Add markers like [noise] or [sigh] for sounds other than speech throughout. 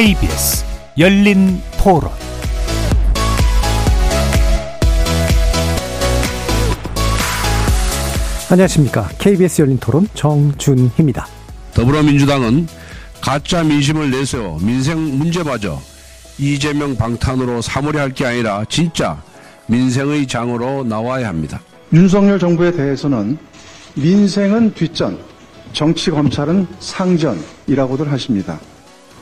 KBS 열린 토론 안녕하십니까. KBS 열린 토론 정준희입니다. 더불어민주당은 가짜 민심을 내세워 민생 문제마저 이재명 방탄으로 사무려 할 게 아니라 진짜 민생의 장으로 나와야 합니다. 윤석열 정부에 대해서는 민생은 뒷전, 정치 검찰은 상전이라고들 하십니다.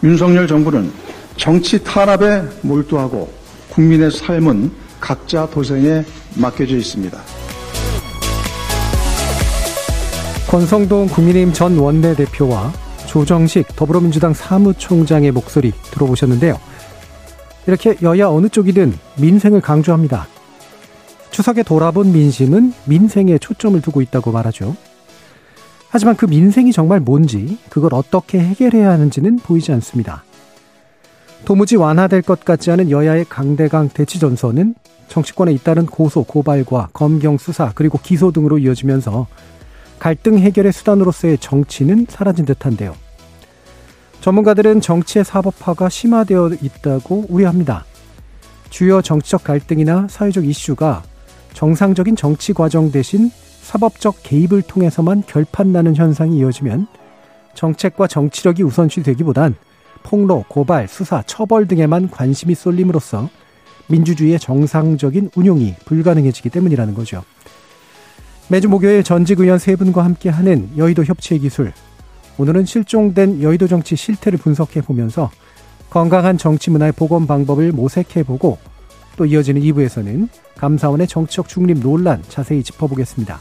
윤석열 정부는 정치 탄압에 몰두하고 국민의 삶은 각자 도생에 맡겨져 있습니다. 권성동 국민의힘 전 원내대표와 조정식 더불어민주당 사무총장의 목소리 들어보셨는데요. 이렇게 여야 어느 쪽이든 민생을 강조합니다. 추석에 돌아본 민심은 민생에 초점을 두고 있다고 말하죠. 하지만 그 민생이 정말 뭔지, 그걸 어떻게 해결해야 하는지는 보이지 않습니다. 도무지 완화될 것 같지 않은 여야의 강대강 대치 전선은 정치권에 잇따른 고소, 고발과 검경 수사, 그리고 기소 등으로 이어지면서 갈등 해결의 수단으로서의 정치는 사라진 듯한데요. 전문가들은 정치의 사법화가 심화되어 있다고 우려합니다. 주요 정치적 갈등이나 사회적 이슈가 정상적인 정치 과정 대신 사법적 개입을 통해서만 결판나는 현상이 이어지면 정책과 정치력이 우선시 되기보단 폭로, 고발, 수사, 처벌 등에만 관심이 쏠림으로써 민주주의의 정상적인 운용이 불가능해지기 때문이라는 거죠. 매주 목요일 전직 의원 세 분과 함께하는 여의도 협치의 기술. 오늘은 실종된 여의도 정치 실태를 분석해 보면서 건강한 정치 문화의 복원 방법을 모색해 보고 또 이어지는 2부에서는 감사원의 정치적 중립 논란 자세히 짚어보겠습니다.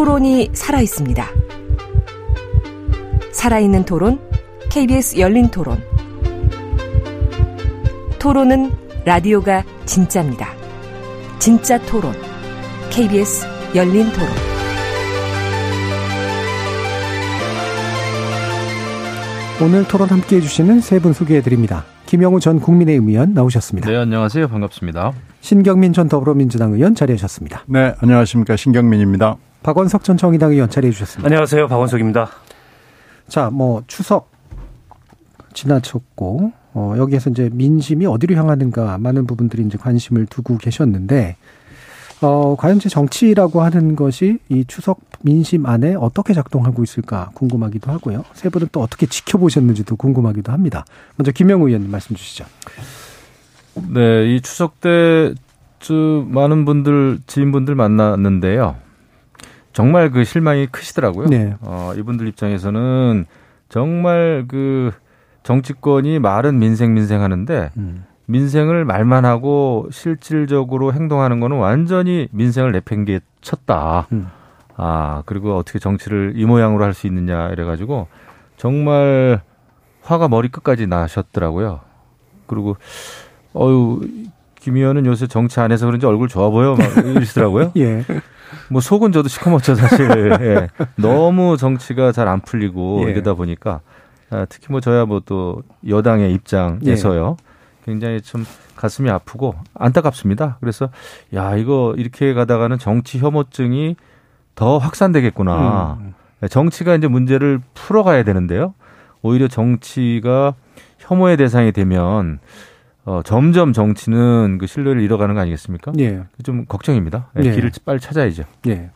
토론이 살아 있습니다. 살아있는 토론, KBS 열린 토론. 토론은 라디오가 진짜입니다. 진짜 토론. KBS 열린 토론. 오늘 토론 함께 해주시는 세 분 소개해 드립니다. 김영우 전 국민의힘 의원 나오셨습니다. 네, 안녕하세요. 반갑습니다. 신경민 전 더불어민주당 의원 자리하셨습니다. 네, 안녕하십니까. 신경민입니다. 박원석 전 정의당 의원 자리해 주셨습니다. 안녕하세요. 박원석입니다. 자, 뭐 추석 지나쳤고 어, 여기에서 이제 민심이 어디로 향하는가 많은 부분들이 이제 관심을 두고 계셨는데 어, 과연 제 정치라고 하는 것이 이 추석 민심 안에 어떻게 작동하고 있을까 궁금하기도 하고요. 세 분은 또 어떻게 지켜보셨는지도 궁금하기도 합니다. 먼저 김영우 의원님 말씀 주시죠. 네, 이 추석 때 많은 분들 지인분들 만났는데요. 정말 그 실망이 크시더라고요. 네. 어, 이분들 입장에서는 정말 그 정치권이 말은 민생 민생 하는데 음. 민생을 말만 하고 실질적으로 행동하는 거는 완전히 민생을 내팽개 쳤다. 음. 아, 그리고 어떻게 정치를 이 모양으로 할 수 있느냐 이래가지고 정말 화가 머리 끝까지 나셨더라고요. 그리고 어유 김 의원은 요새 정치 안에서 그런지 얼굴 좋아 보여 막 이러시더라고요. [laughs] 예. 뭐 속은 저도 시커멓죠 사실. [laughs] 예. 너무 정치가 잘 안 풀리고 예. 이러다 보니까 아, 특히 뭐 저야 뭐 또 여당의 입장에서요. 예. 굉장히 좀 가슴이 아프고 안타깝습니다. 그래서 야 이거 이렇게 가다가는 정치 혐오증이 더 확산되겠구나. 음. 정치가 이제 문제를 풀어가야 되는데요. 오히려 정치가 혐오의 대상이 되면 어, 점점 정치는 그 신뢰를 잃어가는 거 아니겠습니까? 예. 좀 걱정입니다. 예. 예. 길을 빨리 찾아야죠. 예.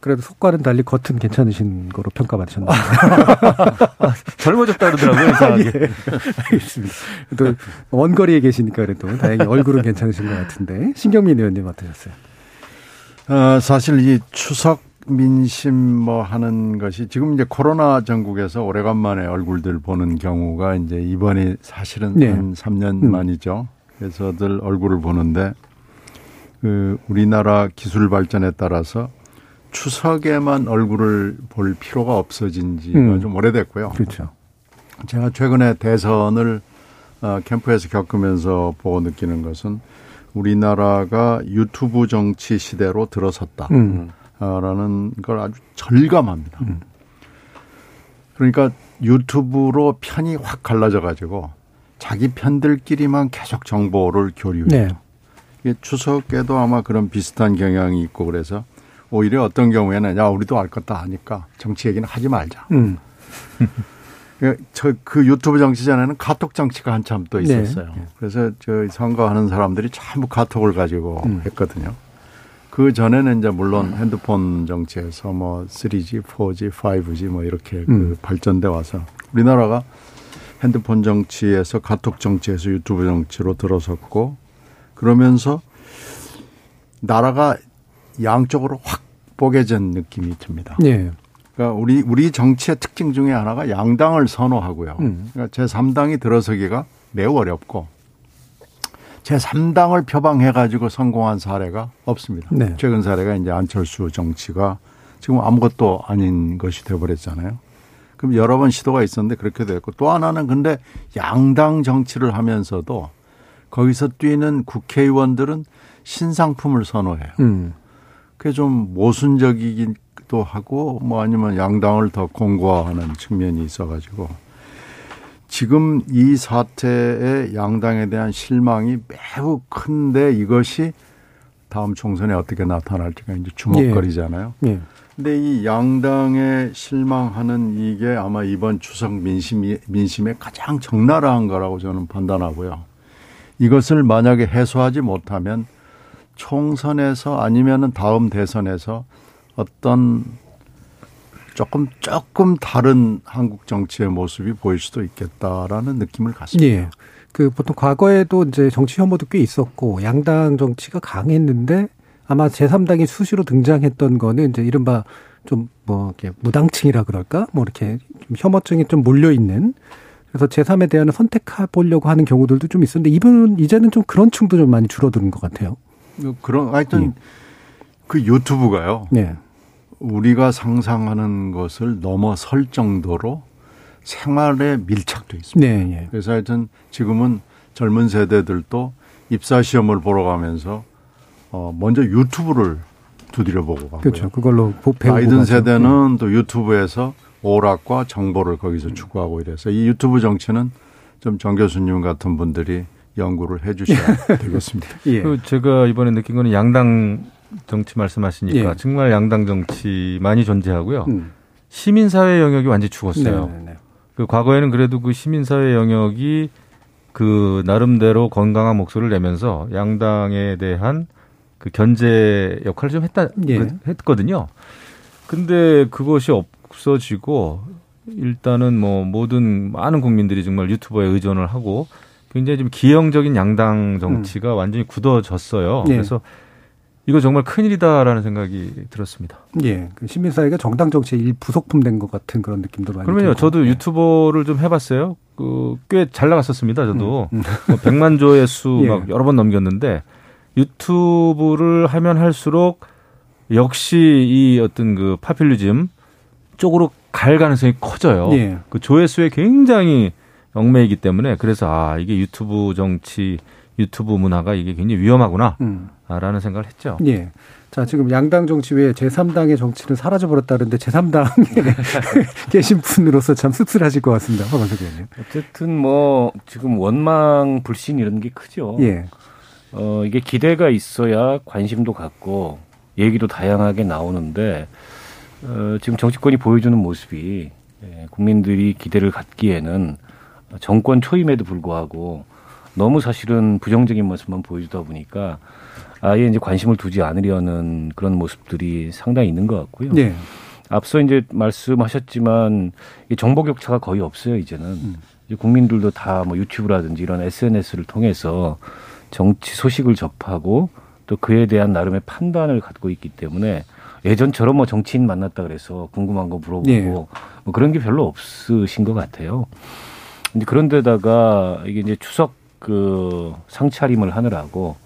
그래도 속과는 달리 겉은 괜찮으신 거로 평가받으셨나요? [laughs] 아, 젊어졌다 그러더라고요, 이상하게. [laughs] 예. 알겠습니다. 또 원거리에 계시니까 그래도 다행히 얼굴은 괜찮으신 것 같은데. 신경민 의원님 어떠셨어요? 어, 사실 이 추석 민심 뭐 하는 것이 지금 이제 코로나 전국에서 오래간만에 얼굴들 보는 경우가 이제 이번이 사실은 네. 한 3년 음. 만이죠. 그래서 들 얼굴을 보는데 그 우리나라 기술 발전에 따라서 추석에만 얼굴을 볼 필요가 없어진 지가 음. 좀 오래됐고요. 그렇죠. 제가 최근에 대선을 어, 캠프에서 겪으면서 보고 느끼는 것은 우리나라가 유튜브 정치 시대로 들어섰다 라는 음. 걸 아주 절감합니다. 음. 그러니까 유튜브로 편이 확 갈라져 가지고 자기 편들끼리만 계속 정보를 교류해요. 네. 이게 추석에도 아마 그런 비슷한 경향이 있고 그래서 오히려 어떤 경우에는 야 우리도 알 것 다 아니까 정치 얘기는 하지 말자. 음. [laughs] 그, 저그 유튜브 정치 전에는 카톡 정치가 한참 또 네. 있었어요. 네. 그래서 저 선거하는 사람들이 전부 카톡을 가지고 음. 했거든요. 그 전에는 이제 물론 핸드폰 정치에서 뭐 3G, 4G, 5G 뭐 이렇게 그 음. 그 발전돼 와서 우리나라가 핸드폰 정치에서 카톡 정치에서 유튜브 정치로 들어섰고 그러면서 나라가 양쪽으로 확 뽀개진 느낌이 듭니다. 네. 그러니까 우리 우리 정치의 특징 중에 하나가 양당을 선호하고요. 음. 그러니까 제 3당이 들어서기가 매우 어렵고 제 3당을 표방해 가지고 성공한 사례가 없습니다. 네. 최근 사례가 이제 안철수 정치가 지금 아무것도 아닌 것이 돼 버렸잖아요. 그럼 여러 번 시도가 있었는데 그렇게 됐고 또 하나는 근데 양당 정치를 하면서도 거기서 뛰는 국회의원들은 신상품을 선호해요. 음. 그게 좀 모순적이기도 하고 뭐 아니면 양당을 더 공고화하는 측면이 있어가지고 지금 이 사태의 양당에 대한 실망이 매우 큰데 이것이 다음 총선에 어떻게 나타날지가 이제 주목거리잖아요. 예. 예. 근데 이 양당에 실망하는 이게 아마 이번 추석 민심 민심의 가장 적나라한 거라고 저는 판단하고요. 이것을 만약에 해소하지 못하면 총선에서 아니면은 다음 대선에서 어떤 조금 조금 다른 한국 정치의 모습이 보일 수도 있겠다라는 느낌을 갖습니다. 예. 그 보통 과거에도 이제 정치 혐오도 꽤 있었고 양당 정치가 강했는데 아마 제3당이 수시로 등장했던 거는 이제 이른바 좀 뭐 이렇게 무당층이라 그럴까? 뭐 이렇게 좀 혐오증이 좀 몰려 있는 그래서 제3에 대한 선택해 보려고 하는 경우들도 좀 있었는데 이분은 이제는 좀 그런 층도 좀 많이 줄어드는 것 같아요. 그런 하여튼 예. 그 유튜브가요. 네. 우리가 상상하는 것을 넘어설 정도로 생활에 밀착돼 있습니다. 네, 예. 그래서 하여튼 지금은 젊은 세대들도 입사 시험을 보러 가면서 어 먼저 유튜브를 두드려 보고 가고요. 그렇죠. 그걸로 아이든 세대는 또 유튜브에서 오락과 정보를 거기서 추구하고 이래서 이 유튜브 정치는 좀 정 교수님 같은 분들이 연구를 해 주셔야 [laughs] 되겠습니다. 예. 그 제가 이번에 느낀 거는 양당 정치 말씀하시니까 예. 정말 양당 정치 많이 존재하고요. 음. 시민사회 영역이 완전히 죽었어요. 네네네. 네, 네. 그 과거에는 그래도 그 시민사회 영역이 그 나름대로 건강한 목소리를 내면서 양당에 대한 그 견제 역할을 좀 했다 예. 했거든요. 근데 그것이 없어지고 일단은 뭐 모든 많은 국민들이 정말 유튜버에 의존을 하고 굉장히 좀 기형적인 양당 정치가 음. 완전히 굳어졌어요. 예. 그래서 이거 정말 큰일이다라는 생각이 들었습니다. 예. 그 시민사회가 정당 정치의 일 부속품 된 것 같은 그런 느낌도 많이 그러면요. 저도 예. 유튜버를 좀 해봤어요. 그 꽤 잘 나갔었습니다. 저도 음. 음. 뭐 100만 조회 수막 [laughs] 예. 여러 번 넘겼는데 유튜브를 하면 할수록 역시 이 어떤 그 파퓰리즘 쪽으로 갈 가능성이 커져요. 예. 그 조회수에 굉장히 얽매이기 때문에 그래서 아 이게 유튜브 정치 유튜브 문화가 이게 굉장히 위험하구나. 음. 라는 생각을 했죠. 예. 자, 지금 양당 정치 외에 제3당의 정치는 사라져버렸다는데 제3당에 [laughs] [laughs] 계신 분으로서 참 씁쓸하실 것 같습니다. 의원님. 어쨌든 뭐 지금 원망, 불신 이런 게 크죠. 예. 어, 이게 기대가 있어야 관심도 갖고 얘기도 다양하게 나오는데 어, 지금 정치권이 보여주는 모습이 예, 국민들이 기대를 갖기에는 정권 초임에도 불구하고 너무 사실은 부정적인 모습만 보여주다 보니까 아예 이제 관심을 두지 않으려는 그런 모습들이 상당히 있는 것 같고요. 네. 앞서 이제 말씀하셨지만 정보 격차가 거의 없어요 이제는 음. 이제 국민들도 다 뭐 유튜브라든지 이런 SNS를 통해서 정치 소식을 접하고 또 그에 대한 나름의 판단을 갖고 있기 때문에 예전처럼 뭐 정치인 만났다 그래서 궁금한 거 물어보고 네. 뭐 그런 게 별로 없으신 것 같아요. 이제 그런데다가 이게 이제 추석 그 상차림을 하느라고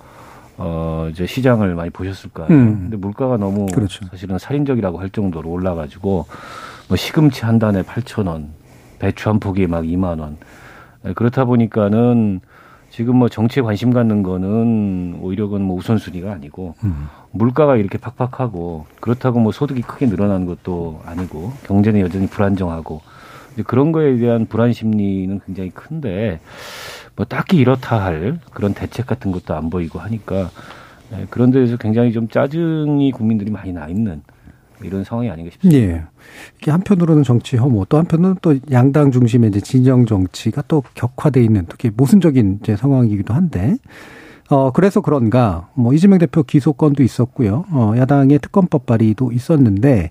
어 이제 시장을 많이 보셨을 거예요. 음. 근데 물가가 너무 그렇죠. 사실은 살인적이라고 할 정도로 올라가지고 뭐 시금치 한 단에 8천 원, 배추 한 포기에 막 2만 원. 예, 그렇다 보니까는 지금 뭐 정치에 관심 갖는 거는 오히려 그건 뭐 우선순위가 아니고 음. 물가가 이렇게 팍팍하고 그렇다고 뭐 소득이 크게 늘어나는 것도 아니고 경제는 여전히 불안정하고 이제 그런 거에 대한 불안 심리는 굉장히 큰데 뭐 딱히 이렇다 할 그런 대책 같은 것도 안 보이고 하니까 네, 그런 데에서 굉장히 좀 짜증이 국민들이 많이 나 있는 이런 상황이 아닌가 싶습니다. 예. 이게 한편으로는 정치 혐오, 또 한편으로는 또 양당 중심의 이제 진영 정치가 또 격화돼 있는 특히 모순적인 이제 상황이기도 한데, 어, 그래서 그런가, 뭐, 이재명 대표 기소권도 있었고요. 어, 야당의 특검법 발의도 있었는데,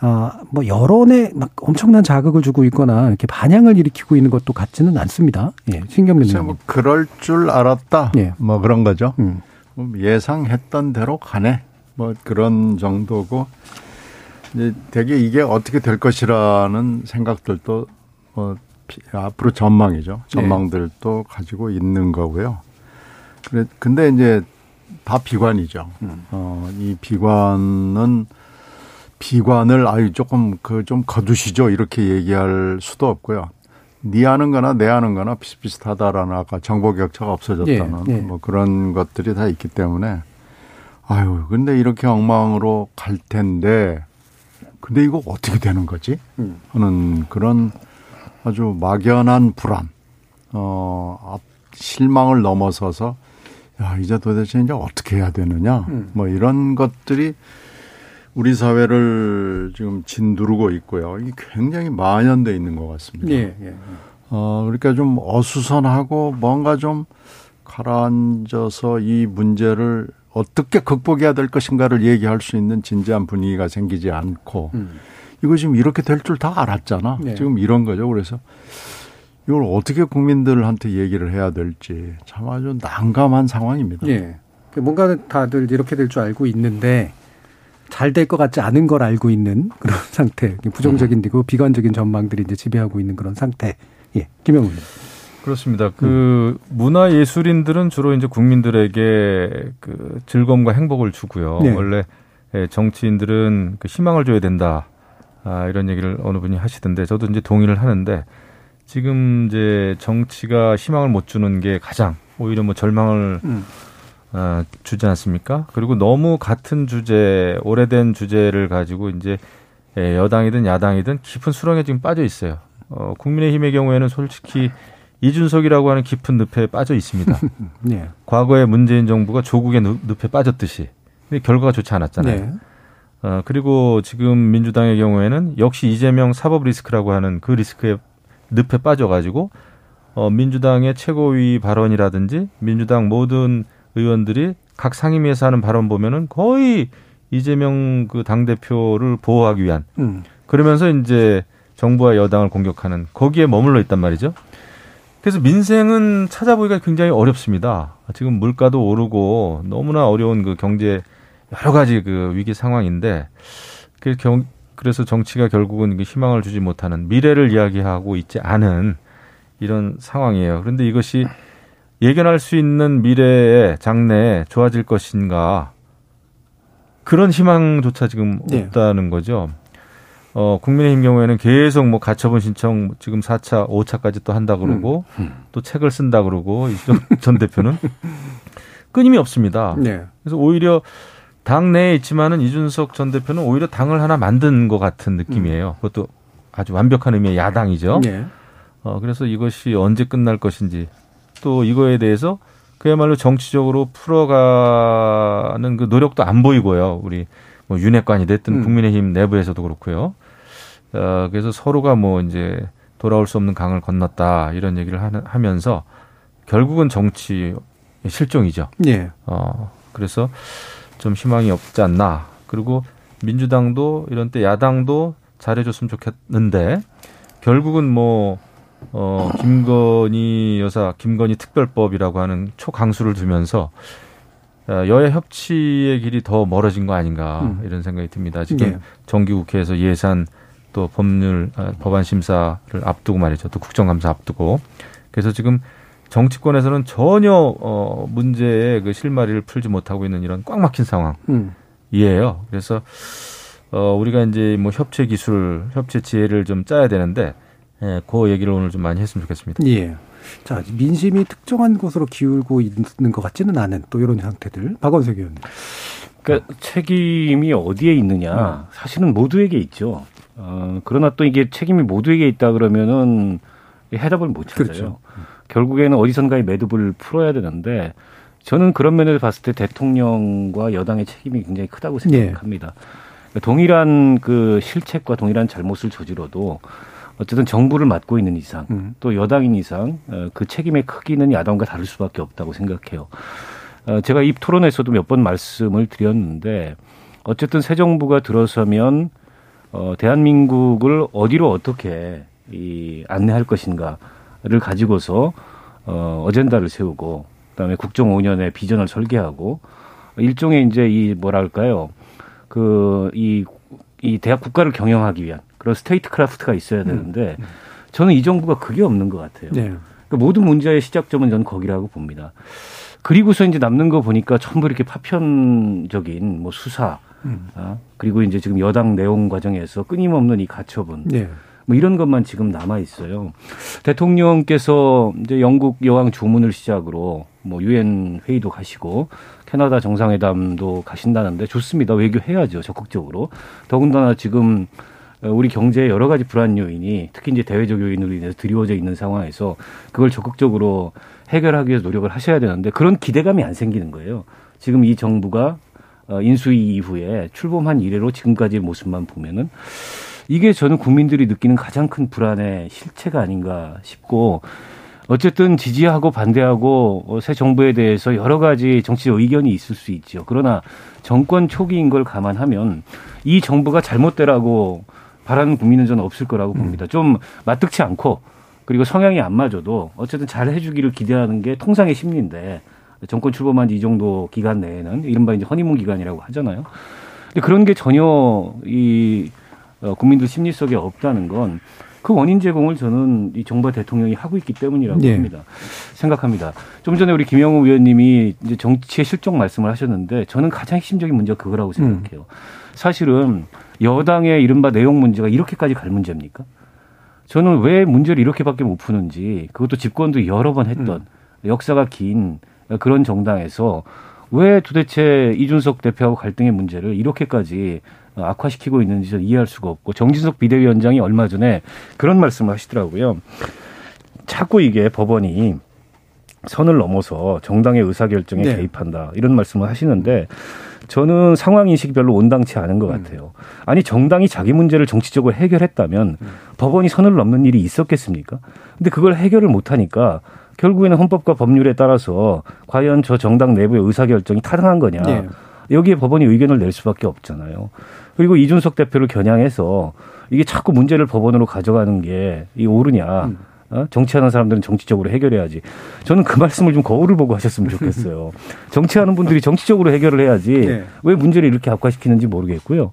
아, 뭐, 여론에 막 엄청난 자극을 주고 있거나 이렇게 반향을 일으키고 있는 것도 같지는 않습니다. 예, 신경민 의원. 뭐, 그럴 줄 알았다. 예. 뭐 그런 거죠. 음. 뭐 예상했던 대로 가네. 뭐 그런 정도고, 이제 되게 이게 어떻게 될 것이라는 생각들도 뭐 앞으로 전망이죠. 네. 전망들도 네. 가지고 있는 거고요. 근데 이제 다 비관이죠. 음. 어, 이 비관은 비관을 아유 조금 그 좀 거두시죠 이렇게 얘기할 수도 없고요. 네 하는 거나 내 하는 거나 비슷비슷하다라는 아까 정보 격차가 없어졌다는 네, 네. 뭐 그런 것들이 다 있기 때문에 아유 근데 이렇게 엉망으로 갈 텐데 근데 이거 어떻게 되는 거지? 음. 하는 그런 아주 막연한 불안, 어, 실망을 넘어서서 야, 이제 도대체 이제 어떻게 해야 되느냐. 음. 뭐 이런 것들이 우리 사회를 지금 진두르고 있고요. 이게 굉장히 만연돼 있는 것 같습니다. 예, 예, 예. 어, 그러니까 좀 어수선하고 뭔가 좀 가라앉아서 이 문제를 어떻게 극복해야 될 것인가를 얘기할 수 있는 진지한 분위기가 생기지 않고 음. 이거 지금 이렇게 될 줄 다 알았잖아. 네. 지금 이런 거죠. 그래서 이걸 어떻게 국민들한테 얘기를 해야 될지 참 아주 난감한 상황입니다. 예. 뭔가 다들 이렇게 될 줄 알고 있는데 잘 될 것 같지 않은 걸 알고 있는 그런 [laughs] 상태. 부정적인 그 비관적인 전망들이 이제 지배하고 있는 그런 상태. 예. 김영훈. 그렇습니다. 그 음. 문화 예술인들은 주로 이제 국민들에게 그 즐거움과 행복을 주고요. 네. 원래 예, 정치인들은 그 희망을 줘야 된다. 아, 이런 얘기를 어느 분이 하시던데 저도 이제 동의를 하는데 지금 이제 정치가 희망을 못 주는 게 가장 오히려 뭐 절망을 음. 아, 주지 않습니까? 그리고 너무 같은 주제, 오래된 주제를 가지고 이제 예, 여당이든 야당이든 깊은 수렁에 지금 빠져 있어요. 어, 국민의힘의 경우에는 솔직히 이준석이라고 하는 깊은 늪에 빠져 있습니다. [laughs] 네. 과거에 문재인 정부가 조국의 늪에 빠졌듯이. 근데 결과가 좋지 않았잖아요. 네. 어, 그리고 지금 민주당의 경우에는 역시 이재명 사법 리스크라고 하는 그 리스크에 늪에 빠져가지고 어, 민주당의 최고위 발언이라든지 민주당 모든 의원들이 각 상임위에서 하는 발언 보면은 거의 이재명 그 당 대표를 보호하기 위한 음. 그러면서 이제 정부와 여당을 공격하는 거기에 머물러 있단 말이죠. 그래서 민생은 찾아보기가 굉장히 어렵습니다. 지금 물가도 오르고 너무나 어려운 그 경제 여러 가지 그 위기 상황인데 그래서 정치가 결국은 희망을 주지 못하는 미래를 이야기하고 있지 않은 이런 상황이에요. 그런데 이것이 예견할 수 있는 미래의 장래에 좋아질 것인가 그런 희망조차 지금 네. 없다는 거죠. 어, 국민의힘 경우에는 계속 뭐 가처분 신청 지금 4차, 5차까지 또 한다 그러고 음, 음. 또 책을 쓴다 그러고 이전 [laughs] 전 대표는 끊임이 없습니다. 네. 그래서 오히려 당 내에 있지만은 이준석 전 대표는 오히려 당을 하나 만든 것 같은 느낌이에요. 음. 그것도 아주 완벽한 의미의 야당이죠. 네. 어, 그래서 이것이 언제 끝날 것인지 또 이거에 대해서 그야말로 정치적으로 풀어가는 그 노력도 안 보이고요. 우리 뭐 윤핵관이 됐든 음. 국민의힘 내부에서도 그렇고요. 어, 그래서 서로가 뭐 이제 돌아올 수 없는 강을 건넜다 이런 얘기를 하, 면서 결국은 정치 실종이죠. 예. 어, 그래서 좀 희망이 없지 않나. 그리고 민주당도 이런 때 야당도 잘해줬으면 좋겠는데 결국은 뭐 어, 김건희 여사 김건희 특별법이라고 하는 초강수를 두면서 어, 여야 협치의 길이 더 멀어진 거 아닌가 음. 이런 생각이 듭니다. 지금 예. 정기국회에서 예산 또 법률 아, 법안 심사를 앞두고 말이죠. 또 국정감사 앞두고 그래서 지금 정치권에서는 전혀 어 문제의 그 실마리를 풀지 못하고 있는 이런 꽉 막힌 상황이에요. 음. 그래서 어 우리가 이제 뭐 협체 기술, 협체 지혜를 좀 짜야 되는데 예, 그 얘기를 오늘 좀 많이 했으면 좋겠습니다. 예. 자, 민심이 특정한 곳으로 기울고 있는 것 같지는 않은 또 이런 상태들. 박원석 의원님. 그러니까 책임이 어디에 있느냐. 음. 사실은 모두에게 있죠. 어, 그러나 또 이게 책임이 모두에게 있다 그러면은 해답을 못 찾아요. 그렇죠. 결국에는 어디선가의 매듭을 풀어야 되는데 저는 그런 면에서 봤을 때 대통령과 여당의 책임이 굉장히 크다고 생각합니다. 네. 동일한 그 실책과 동일한 잘못을 저지러도 어쨌든 정부를 맡고 있는 이상 음. 또 여당인 이상 어, 그 책임의 크기는 야당과 다를 수밖에 없다고 생각해요. 어, 제가 이 토론에서도 몇 번 말씀을 드렸는데 어쨌든 새 정부가 들어서면 어, 대한민국을 어디로 어떻게 이 안내할 것인가를 가지고서 어, 어젠다를 세우고 그다음에 국정 5년의 비전을 설계하고 일종의 이제 이 뭐랄까요 그 이 이 대학 국가를 경영하기 위한 그런 statecraft가 있어야 되는데 음. 저는 이 정부가 그게 없는 것 같아요. 네. 그러니까 모든 문제의 시작점은 저는 거기라고 봅니다. 그리고서 이제 남는 거 보니까 전부 이렇게 파편적인 뭐 수사, 음. 아, 그리고 이제 지금 여당 내용 과정에서 끊임없는 이 가처분. 네. 뭐 이런 것만 지금 남아 있어요. 대통령께서 이제 영국 여왕 조문을 시작으로 뭐 유엔 회의도 가시고 캐나다 정상회담도 가신다는데 좋습니다. 외교해야죠. 적극적으로. 더군다나 지금 우리 경제에 여러 가지 불안 요인이 특히 이제 대외적 요인으로 인해서 드리워져 있는 상황에서 그걸 적극적으로 해결하기 위해서 노력을 하셔야 되는데 그런 기대감이 안 생기는 거예요. 지금 이 정부가 어, 인수위 이후에 출범한 이래로 지금까지의 모습만 보면은 이게 저는 국민들이 느끼는 가장 큰 불안의 실체가 아닌가 싶고 어쨌든 지지하고 반대하고 어, 새 정부에 대해서 여러 가지 정치적 의견이 있을 수 있죠. 그러나 정권 초기인 걸 감안하면 이 정부가 잘못되라고 바라는 국민은 저는 없을 거라고 음. 봅니다. 좀 마뜩치 않고 그리고 성향이 안 맞아도 어쨌든 잘 해주기를 기대하는 게 통상의 심리인데 정권 출범한 지 이 정도 기간 내에는 이른바 이제 허니문 기간이라고 하잖아요. 근데 그런 게 전혀 이 어, 국민들 심리 속에 없다는 건 그 원인 제공을 저는 이 정부 대통령이 하고 있기 때문이라고 네. 합니다. 생각합니다. 좀 전에 우리 김영우 의원님이 이제 정치의 실종 말씀을 하셨는데 저는 가장 핵심적인 문제가 그거라고 생각해요. 음. 사실은 여당의 이른바 내용 문제가 이렇게까지 갈 문제입니까? 저는 왜 문제를 이렇게밖에 못 푸는지 그것도 집권도 여러 번 했던 음. 역사가 긴 그런 정당에서 왜 도대체 이준석 대표하고 갈등의 문제를 이렇게까지 악화시키고 있는지 저는 이해할 수가 없고 정진석 비대위원장이 얼마 전에 그런 말씀을 하시더라고요. 자꾸 이게 법원이 선을 넘어서 정당의 의사결정에 네. 개입한다 이런 말씀을 하시는데 저는 상황 인식이 별로 온당치 않은 것 음. 같아요. 아니 정당이 자기 문제를 정치적으로 해결했다면 음. 법원이 선을 넘는 일이 있었겠습니까? 근데 그걸 해결을 못 하니까 결국에는 헌법과 법률에 따라서 과연 저 정당 내부의 의사결정이 타당한 거냐. 네. 여기에 법원이 의견을 낼 수밖에 없잖아요. 그리고 이준석 대표를 겨냥해서 이게 자꾸 문제를 법원으로 가져가는 게 이 옳으냐. 음. 어? 정치하는 사람들은 정치적으로 해결해야지. 저는 그 말씀을 좀 거울을 보고 하셨으면 좋겠어요. [laughs] 정치하는 분들이 정치적으로 해결을 해야지 네. 왜 문제를 이렇게 악화시키는지 모르겠고요.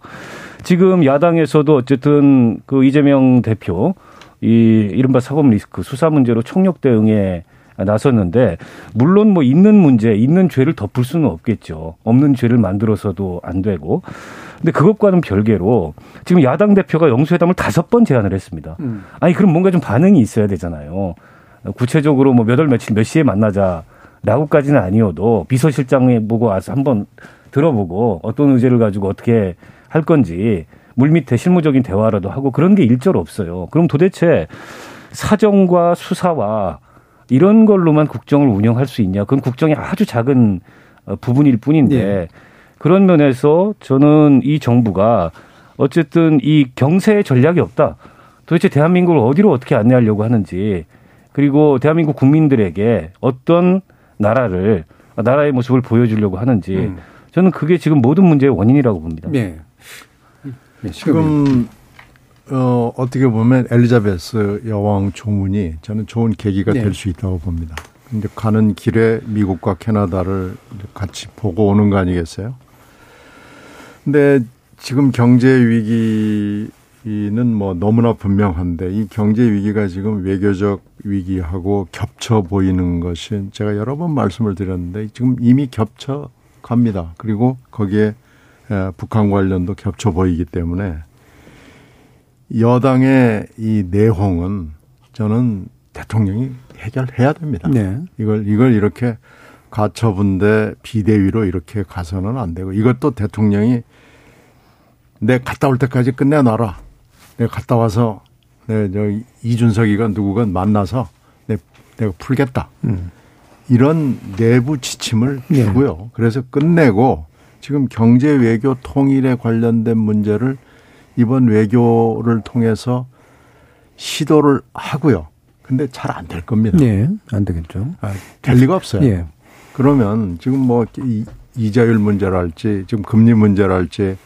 지금 야당에서도 어쨌든 그 이재명 대표 이 이른바 사법 리스크 수사 문제로 총력 대응에 나섰는데 물론 뭐 있는 문제, 있는 죄를 덮을 수는 없겠죠. 없는 죄를 만들어서도 안 되고. 근데 그것과는 별개로 지금 야당 대표가 영수회담을 다섯 번 제안을 했습니다. 음. 아니 그럼 뭔가 좀 반응이 있어야 되잖아요. 구체적으로 뭐 몇 월 며칠 몇 시에 만나자라고까지는 아니어도 비서실장에 보고 와서 한번 들어보고 어떤 의제를 가지고 어떻게 할 건지 물밑에 실무적인 대화라도 하고 그런 게 일절 없어요. 그럼 도대체 사정과 수사와 이런 걸로만 국정을 운영할 수 있냐? 그건 국정의 아주 작은 어, 부분일 뿐인데 네. 그런 면에서 저는 이 정부가 어쨌든 이 경세의 전략이 없다. 도대체 대한민국을 어디로 어떻게 안내하려고 하는지 그리고 대한민국 국민들에게 어떤 나라를 나라의 모습을 보여주려고 하는지 음. 저는 그게 지금 모든 문제의 원인이라고 봅니다. 네. 네 지금 어, 어떻게 보면 엘리자베스 여왕 조문이 저는 좋은 계기가 네. 될수 있다고 봅니다. 근데 가는 길에 미국과 캐나다를 같이 보고 오는 거 아니겠어요? 근데 지금 경제 위기는 뭐 너무나 분명한데 이 경제 위기가 지금 외교적 위기하고 겹쳐 보이는 것이 제가 여러 번 말씀을 드렸는데 지금 이미 겹쳐 갑니다. 그리고 거기에 북한 관련도 겹쳐 보이기 때문에 여당의 이 내홍은 저는 대통령이 해결해야 됩니다. 네. 이걸 이걸 이렇게 가처분대 비대위로 이렇게 가서는 안 되고 이것도 대통령이 내 갔다 올 때까지 끝내놔라. 내가 갔다 와서 내저 이준석이건 누구건 만나서 내 내가 풀겠다. 음. 이런 내부 지침을 네. 주고요. 네. 그래서 끝내고 지금 경제 외교 통일에 관련된 문제를 이번 외교를 통해서 시도를 하고요. 근데 잘 안 될 겁니다. 네, 안 되겠죠. 아, 될 리가 없어요. 네. 그러면 지금 뭐 이자율 문제랄지 지금 금리 문제랄지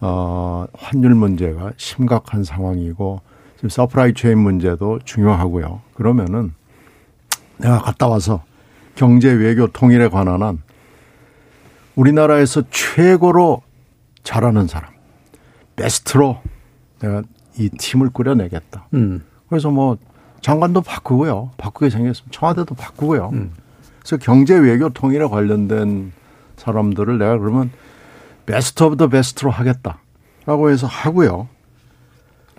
어 환율 문제가 심각한 상황이고 지금 supply chain 문제도 중요하고요. 그러면은 내가 갔다 와서 경제 외교 통일에 관한 한 우리나라에서 최고로 잘하는 사람, 베스트로 내가 이 팀을 꾸려내겠다. 음. 그래서 뭐 장관도 바꾸고요. 바꾸게 생겼으면 청와대도 바꾸고요. 음. 그래서 경제 외교 통일에 관련된 사람들을 내가 그러면 best of the best로 하겠다라고 해서 하고요.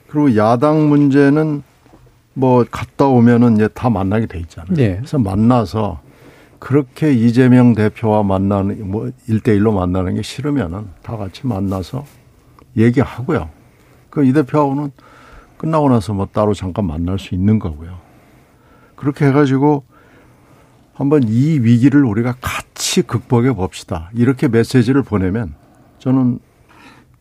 그리고 야당 문제는 뭐 갔다 오면은 이제 다 만나게 돼 있잖아요. 네. 그래서 만나서 그렇게 이재명 대표와 만나는 뭐 1대1로 만나는 게 싫으면은 다 같이 만나서 얘기하고요. 그 이 대표하고는 끝나고 나서 뭐 따로 잠깐 만날 수 있는 거고요. 그렇게 해 가지고 한번 이 위기를 우리가 같이 극복해 봅시다. 이렇게 메시지를 보내면 저는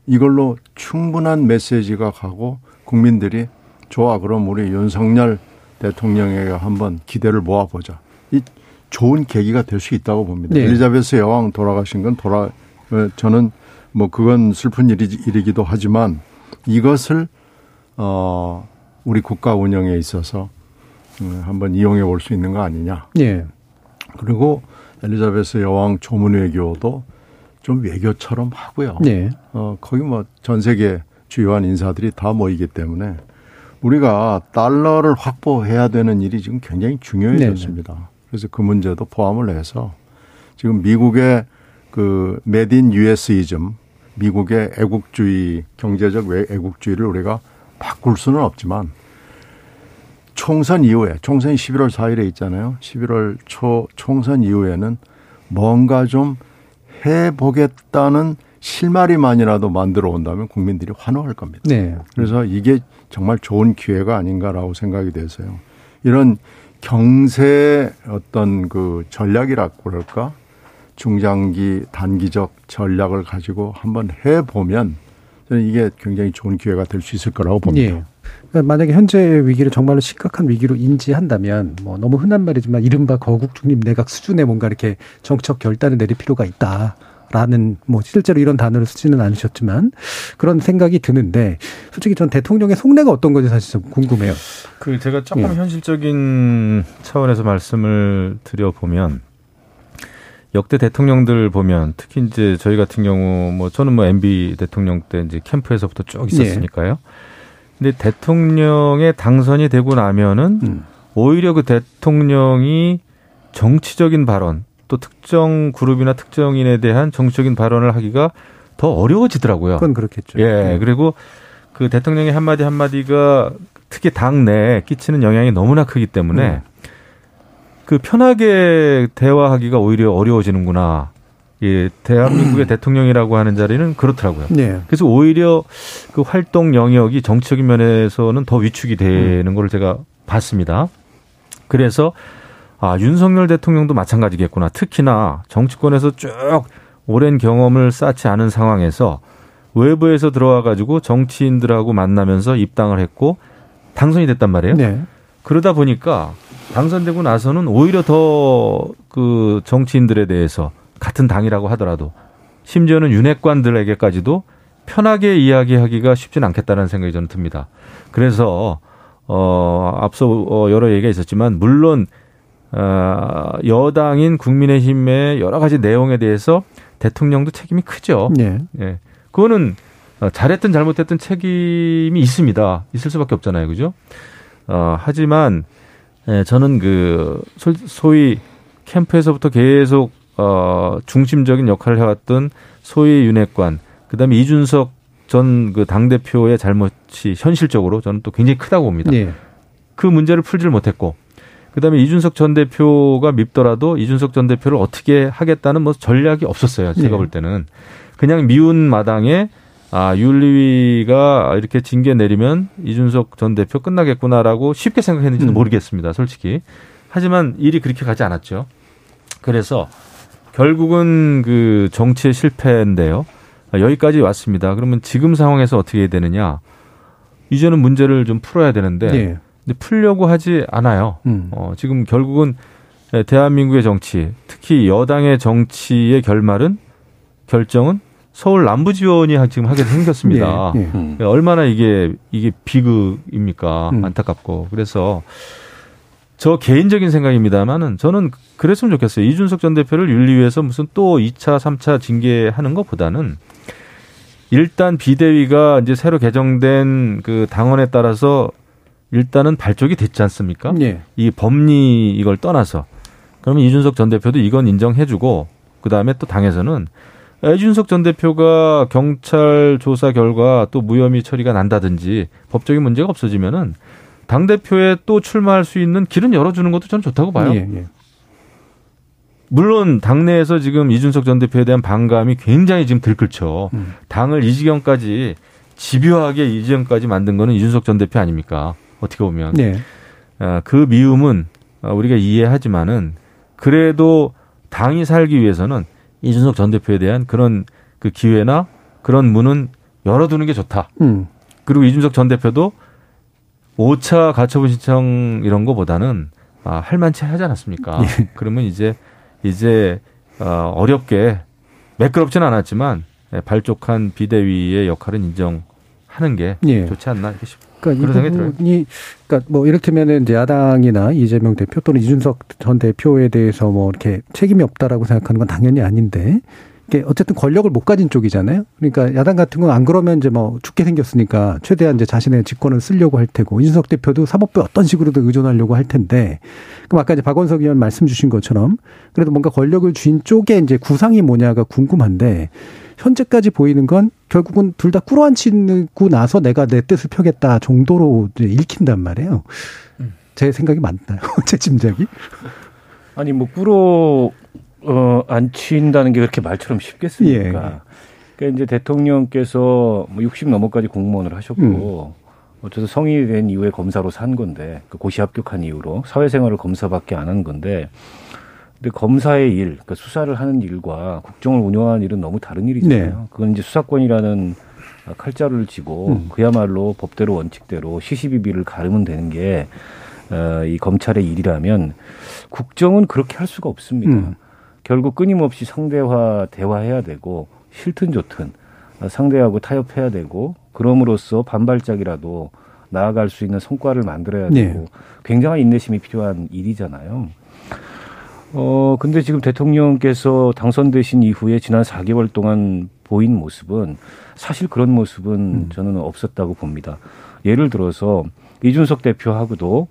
이걸로 충분한 메시지가 가고 국민들이 좋아 그럼 우리 윤석열 대통령에게 한번 기대를 모아보자. 이 좋은 계기가 될 수 있다고 봅니다. 네. 엘리자베스 여왕 돌아가신 건 돌아 어, 저는 뭐 그건 슬픈 일이, 일이기도 하지만 이것을 어 우리 국가 운영에 있어서 어, 한번 이용해 볼 수 있는 거 아니냐. 네. 그리고 엘리자베스 여왕 조문 외교도 좀 외교처럼 하고요. 네. 어 거기 뭐 전 세계 주요한 인사들이 다 모이기 때문에 우리가 달러를 확보해야 되는 일이 지금 굉장히 중요해졌습니다. 네네. 그래서 그 문제도 포함을 해서 지금 미국의 그 메딘 유에스이즘, 미국의 애국주의, 경제적 애국주의를 우리가 바꿀 수는 없지만 총선 이후에, 총선이 11월 4일에 있잖아요. 11월 초 총선 이후에는 뭔가 좀 해보겠다는 실마리만이라도 만들어 온다면 국민들이 환호할 겁니다. 네. 그래서 이게 정말 좋은 기회가 아닌가라고 생각이 돼서요. 이런 경제 어떤 그 전략이라고 그럴까? 중장기, 단기적 전략을 가지고 한번 해보면 저는 이게 굉장히 좋은 기회가 될 수 있을 거라고 봅니다. 예. 그러니까 만약에 현재 위기를 정말로 심각한 위기로 인지한다면 뭐 너무 흔한 말이지만 이른바 거국 중립 내각 수준의 뭔가 이렇게 정책 결단을 내릴 필요가 있다. 라는 뭐 실제로 이런 단어를 쓰지는 않으셨지만 그런 생각이 드는데 솔직히 전 대통령의 속내가 어떤 건지 사실 좀 궁금해요. 그 제가 조금 예. 현실적인 차원에서 말씀을 드려 보면 역대 대통령들 보면 특히 이제 저희 같은 경우 뭐 저는 뭐 MB 대통령 때 이제 캠프에서부터 쭉 있었으니까요. 예. 근데 대통령의 당선이 되고 나면은 음. 오히려 그 대통령이 정치적인 발언 또 특정 그룹이나 특정인에 대한 정치적인 발언을 하기가 더 어려워지더라고요. 그건 그렇겠죠. 예. 네. 그리고 그 대통령의 한마디 한마디가 특히 당 내에 끼치는 영향이 너무나 크기 때문에 음. 그 편하게 대화하기가 오히려 어려워지는구나. 예, 대한민국의 음. [clears throat] 대통령이라고 하는 자리는 그렇더라고요. 네. 그래서 오히려 그 활동 영역이 정치적인 면에서는 더 위축이 되는 음. 걸 제가 봤습니다. 그래서 아, 윤석열 대통령도 마찬가지겠구나. 특히나 정치권에서 쭉 오랜 경험을 쌓지 않은 상황에서 외부에서 들어와 가지고 정치인들하고 만나면서 입당을 했고 당선이 됐단 말이에요. 네. 그러다 보니까 당선되고 나서는 오히려 더 그 정치인들에 대해서 같은 당이라고 하더라도 심지어는 윤핵관들에게까지도 편하게 이야기하기가 쉽진 않겠다는 생각이 저는 듭니다. 그래서 어 앞서 어, 여러 얘기가 있었지만 물론 어, 여당인 국민의힘의 여러 가지 내용에 대해서 대통령도 책임이 크죠. 네. 예. 그거는 어, 잘했든 잘못했든 책임이 있습니다. 있을 수밖에 없잖아요. 그죠? 어, 하지만, 예, 저는 그, 소위 캠프에서부터 계속, 어, 중심적인 역할을 해왔던 소위 윤핵관, 그 다음에 이준석 전 그 당 대표의 잘못이 현실적으로 저는 또 굉장히 크다고 봅니다. 네. 그 문제를 풀지를 못했고, 그다음에 이준석 전 대표가 밉더라도 이준석 전 대표를 어떻게 하겠다는 뭐 전략이 없었어요. 제가 네. 볼 때는 그냥 미운 마당에 아 윤리위가 이렇게 징계 내리면 이준석 전 대표 끝나겠구나라고 쉽게 생각했는지는 음. 모르겠습니다. 솔직히 하지만 일이 그렇게 가지 않았죠. 그래서 결국은 그 정치의 실패인데요. 여기까지 왔습니다. 그러면 지금 상황에서 어떻게 해야 되느냐? 이제는 문제를 좀 풀어야 되는데 네. 근데 풀려고 하지 않아요. 음. 어, 지금 결국은 대한민국의 정치, 특히 여당의 정치의 결말은 결정은 서울 남부 지원이 지금 하게 생겼습니다. 네, 네. 음. 얼마나 이게 이게 비극입니까? 음. 안타깝고 그래서 저 개인적인 생각입니다만은 저는 그랬으면 좋겠어요. 이준석 전 대표를 윤리위에서 무슨 또 2차, 3차 징계하는 것보다는 일단 비대위가 이제 새로 개정된 그 당원에 따라서 일단은 발족이 됐지 않습니까? 예. 이 법리 이걸 떠나서 그러면 이준석 전 대표도 이건 인정해주고 그 다음에 또 당에서는 이준석 전 대표가 경찰 조사 결과 또 무혐의 처리가 난다든지 법적인 문제가 없어지면은 당 대표에 또 출마할 수 있는 길은 열어주는 것도 저는 좋다고 봐요. 예, 예. 물론 당내에서 지금 이준석 전 대표에 대한 반감이 굉장히 지금 들끓죠. 음. 당을 이 지경까지 집요하게 이 지경까지 만든 거는 이준석 전 대표 아닙니까? 어떻게 보면 네. 아, 그 미움은 우리가 이해하지만은 그래도 당이 살기 위해서는 이준석 전 대표에 대한 그런 그 기회나 그런 문은 열어두는 게 좋다. 음. 그리고 이준석 전 대표도 5차 가처분 신청 이런 거보다는 아, 할 만치 하지 않았습니까? 예. 그러면 이제 이제 어, 어렵게 매끄럽지는 않았지만 발족한 비대위의 역할은 인정하는 게 예. 좋지 않나 이렇게 싶. 그러니까 이 부분이 그러니까 뭐 이를테면은 이제 야당이나 이재명 대표 또는 이준석 전 대표에 대해서 뭐 이렇게 책임이 없다라고 생각하는 건 당연히 아닌데 어쨌든 권력을 못 가진 쪽이잖아요. 그러니까 야당 같은 건 안 그러면 이제 뭐 죽게 생겼으니까 최대한 이제 자신의 직권을 쓰려고 할 테고 이준석 대표도 사법부에 어떤 식으로든 의존하려고 할 텐데 그럼 아까 이제 박원석 의원 말씀 주신 것처럼 그래도 뭔가 권력을 쥔 쪽에 이제 구상이 뭐냐가 궁금한데 현재까지 보이는 건 결국은 둘다 꿇어앉히고 나서 내가 내 뜻을 펴겠다 정도로 이제 읽힌단 말이에요. 음. 제 생각이 맞나요? [laughs] 제 짐작이? 아니 뭐 꿇어 어, 앉힌다는 게 그렇게 말처럼 쉽겠습니까? 예. 그러니까 이제 대통령께서 뭐60 넘어까지 공무원을 하셨고 음. 어쨌든 성인이 된 이후에 검사로 산 건데 그 고시 합격한 이후로 사회생활을 검사밖에 안 한 건데 근데 검사의 일, 그러니까 수사를 하는 일과 국정을 운영하는 일은 너무 다른 일이잖아요. 네. 그건 이제 수사권이라는 칼자루를 쥐고 음. 그야말로 법대로 원칙대로 시시비비를 가르면 되는 게이 어, 검찰의 일이라면 국정은 그렇게 할 수가 없습니다. 음. 결국 끊임없이 상대와 대화해야 되고 싫든 좋든 상대하고 타협해야 되고 그럼으로써 반발짝이라도 나아갈 수 있는 성과를 만들어야 네. 되고 네. 굉장한 인내심이 필요한 일이잖아요. 어, 근데 지금 대통령께서 당선되신 이후에 지난 4개월 동안 보인 모습은 사실 그런 모습은 음. 저는 없었다고 봅니다. 예를 들어서 이준석 대표하고도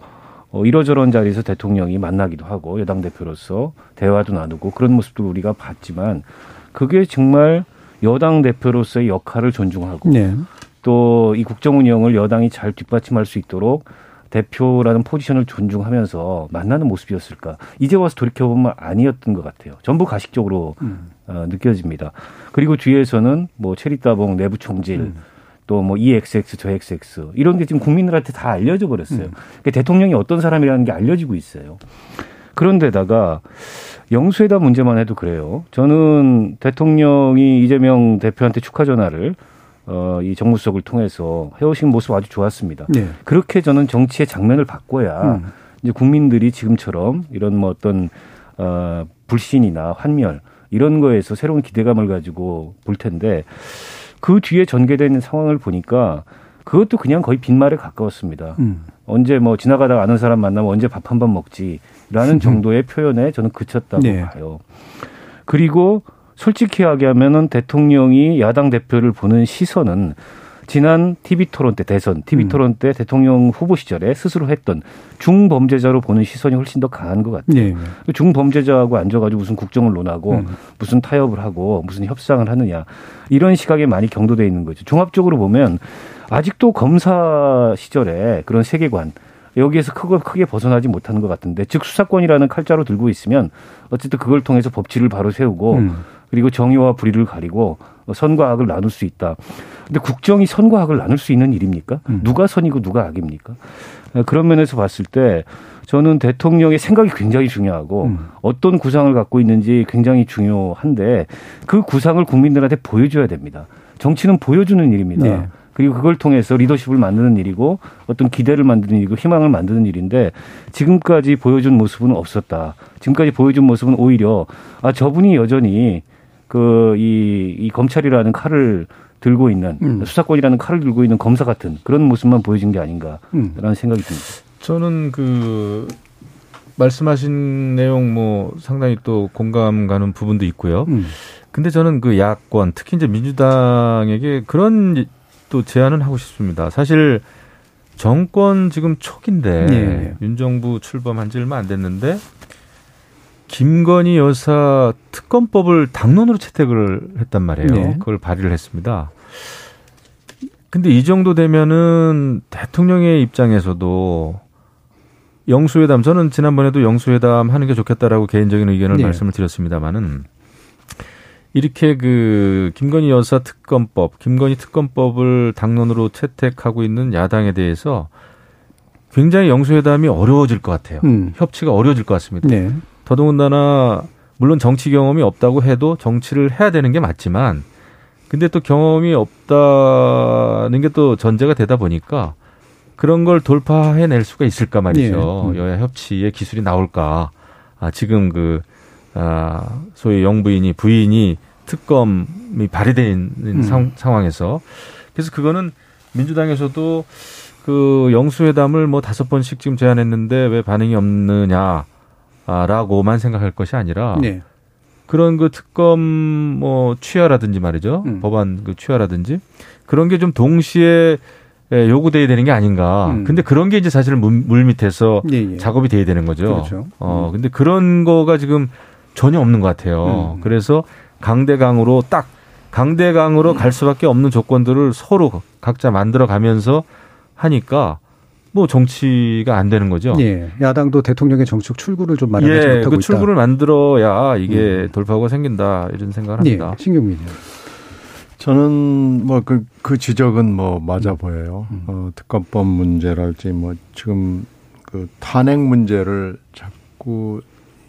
어, 이러저런 자리에서 대통령이 만나기도 하고 여당 대표로서 대화도 나누고 그런 모습도 우리가 봤지만 그게 정말 여당 대표로서의 역할을 존중하고 네. 또이 국정 운영을 여당이 잘 뒷받침할 수 있도록 대표라는 포지션을 존중하면서 만나는 모습이었을까? 이제 와서 돌이켜보면 아니었던 것 같아요. 전부 가식적으로 음. 어, 느껴집니다. 그리고 뒤에서는 뭐 체리따봉 내부 총질, 음. 또 뭐 EXX, 저 XX 이런 게 지금 국민들한테 다 알려져 버렸어요. 음. 그러니까 대통령이 어떤 사람이라는 게 알려지고 있어요. 그런데다가 영수회담 문제만 해도 그래요. 저는 대통령이 이재명 대표한테 축하 전화를 어, 이 정무수석을 통해서 해오신 모습 아주 좋았습니다. 네. 그렇게 저는 정치의 장면을 바꿔야 음. 이제 국민들이 지금처럼 이런 뭐 어떤 어, 불신이나 환멸 이런 거에서 새로운 기대감을 가지고 볼 텐데 그 뒤에 전개된 상황을 보니까 그것도 그냥 거의 빈말에 가까웠습니다. 음. 언제 뭐 지나가다가 아는 사람 만나면 언제 밥 한 번 먹지라는 정도의 표현에 저는 그쳤다고 네. 봐요. 그리고 솔직히 이야기하면은 대통령이 야당 대표를 보는 시선은 지난 TV 토론 때 대선 TV 음. 토론 때 대통령 후보 시절에 스스로 했던 중범죄자로 보는 시선이 훨씬 더 강한 것 같아요. 네. 중범죄자하고 앉아가지고 무슨 국정을 논하고 음. 무슨 타협을 하고 무슨 협상을 하느냐 이런 시각에 많이 경도돼 있는 거죠. 종합적으로 보면 아직도 검사 시절에 그런 세계관 여기에서 크게, 크게 벗어나지 못하는 것 같은데 즉 수사권이라는 칼자로 들고 있으면 어쨌든 그걸 통해서 법치를 바로 세우고 음. 그리고 정의와 불의를 가리고 선과 악을 나눌 수 있다. 근데 국정이 선과 악을 나눌 수 있는 일입니까? 음. 누가 선이고 누가 악입니까? 그런 면에서 봤을 때 저는 대통령의 생각이 굉장히 중요하고 음. 어떤 구상을 갖고 있는지 굉장히 중요한데 그 구상을 국민들한테 보여줘야 됩니다. 정치는 보여주는 일입니다. 네. 그리고 그걸 통해서 리더십을 만드는 일이고 어떤 기대를 만드는 일이고 희망을 만드는 일인데 지금까지 보여준 모습은 없었다. 지금까지 보여준 모습은 오히려 아 저분이 여전히 그이 이 검찰이라는 칼을 들고 있는 음. 수사권이라는 칼을 들고 있는 검사 같은 그런 모습만 보여준 게 아닌가라는 음. 생각이 듭니다. 저는 그 말씀하신 내용 뭐 상당히 또 공감 가는 부분도 있고요. 음. 근데 저는 그 야권 특히 이제 민주당에게 그런 또 제안은 하고 싶습니다. 사실 정권 지금 초기인데 네. 윤 정부 출범한 지 얼마 안 됐는데 김건희 여사 특검법을 당론으로 채택을 했단 말이에요. 네. 그걸 발의를 했습니다. 근데 이 정도 되면은 대통령의 입장에서도 영수회담 저는 지난번에도 영수회담 하는 게 좋겠다라고 개인적인 의견을 네. 말씀을 드렸습니다마는 이렇게 그 김건희 여사 특검법, 김건희 특검법을 당론으로 채택하고 있는 야당에 대해서 굉장히 영수회담이 어려워질 것 같아요. 음. 협치가 어려워질 것 같습니다. 네. 더더군다나 물론 정치 경험이 없다고 해도 정치를 해야 되는 게 맞지만 근데 또 경험이 없다는 게 또 전제가 되다 보니까 그런 걸 돌파해낼 수가 있을까 말이죠. 네. 여야 협치의 기술이 나올까. 아, 지금 그, 아, 소위 영부인이, 부인이 특검이 있는 음. 상, 상황에서 그래서 그거는 민주당에서도 그 영수회담을 뭐 다섯 번씩 지금 제안했는데 왜 반응이 없느냐 라고만 생각할 것이 아니라 네. 그런 그 특검 뭐 취하라든지 말이죠 음. 법안 그 취하라든지 그런 게 좀 동시에 요구돼야 되는 게 아닌가. 음. 근데 그런 게 이제 사실 물 밑에서 예, 예. 작업이 돼야 되는 거죠. 그렇죠. 어, 음. 근데 그런 거가 지금 전혀 없는 것 같아요. 음. 그래서 강대강으로 딱 강대강으로 갈 수밖에 없는 조건들을 서로 각자 만들어 가면서 하니까 뭐 정치가 안 되는 거죠. 예. 야당도 대통령의 정책 출구를 좀 마련하지 예, 못하고 그 출구를 있다. 만들어야 이게 음. 돌파구가 생긴다 이런 생각을 합니다. 예, 신경민요. 저는 뭐그그 지적은 뭐 맞아 보여요. 음. 어, 특검법 문제랄지 뭐 지금 그 탄핵 문제를 자꾸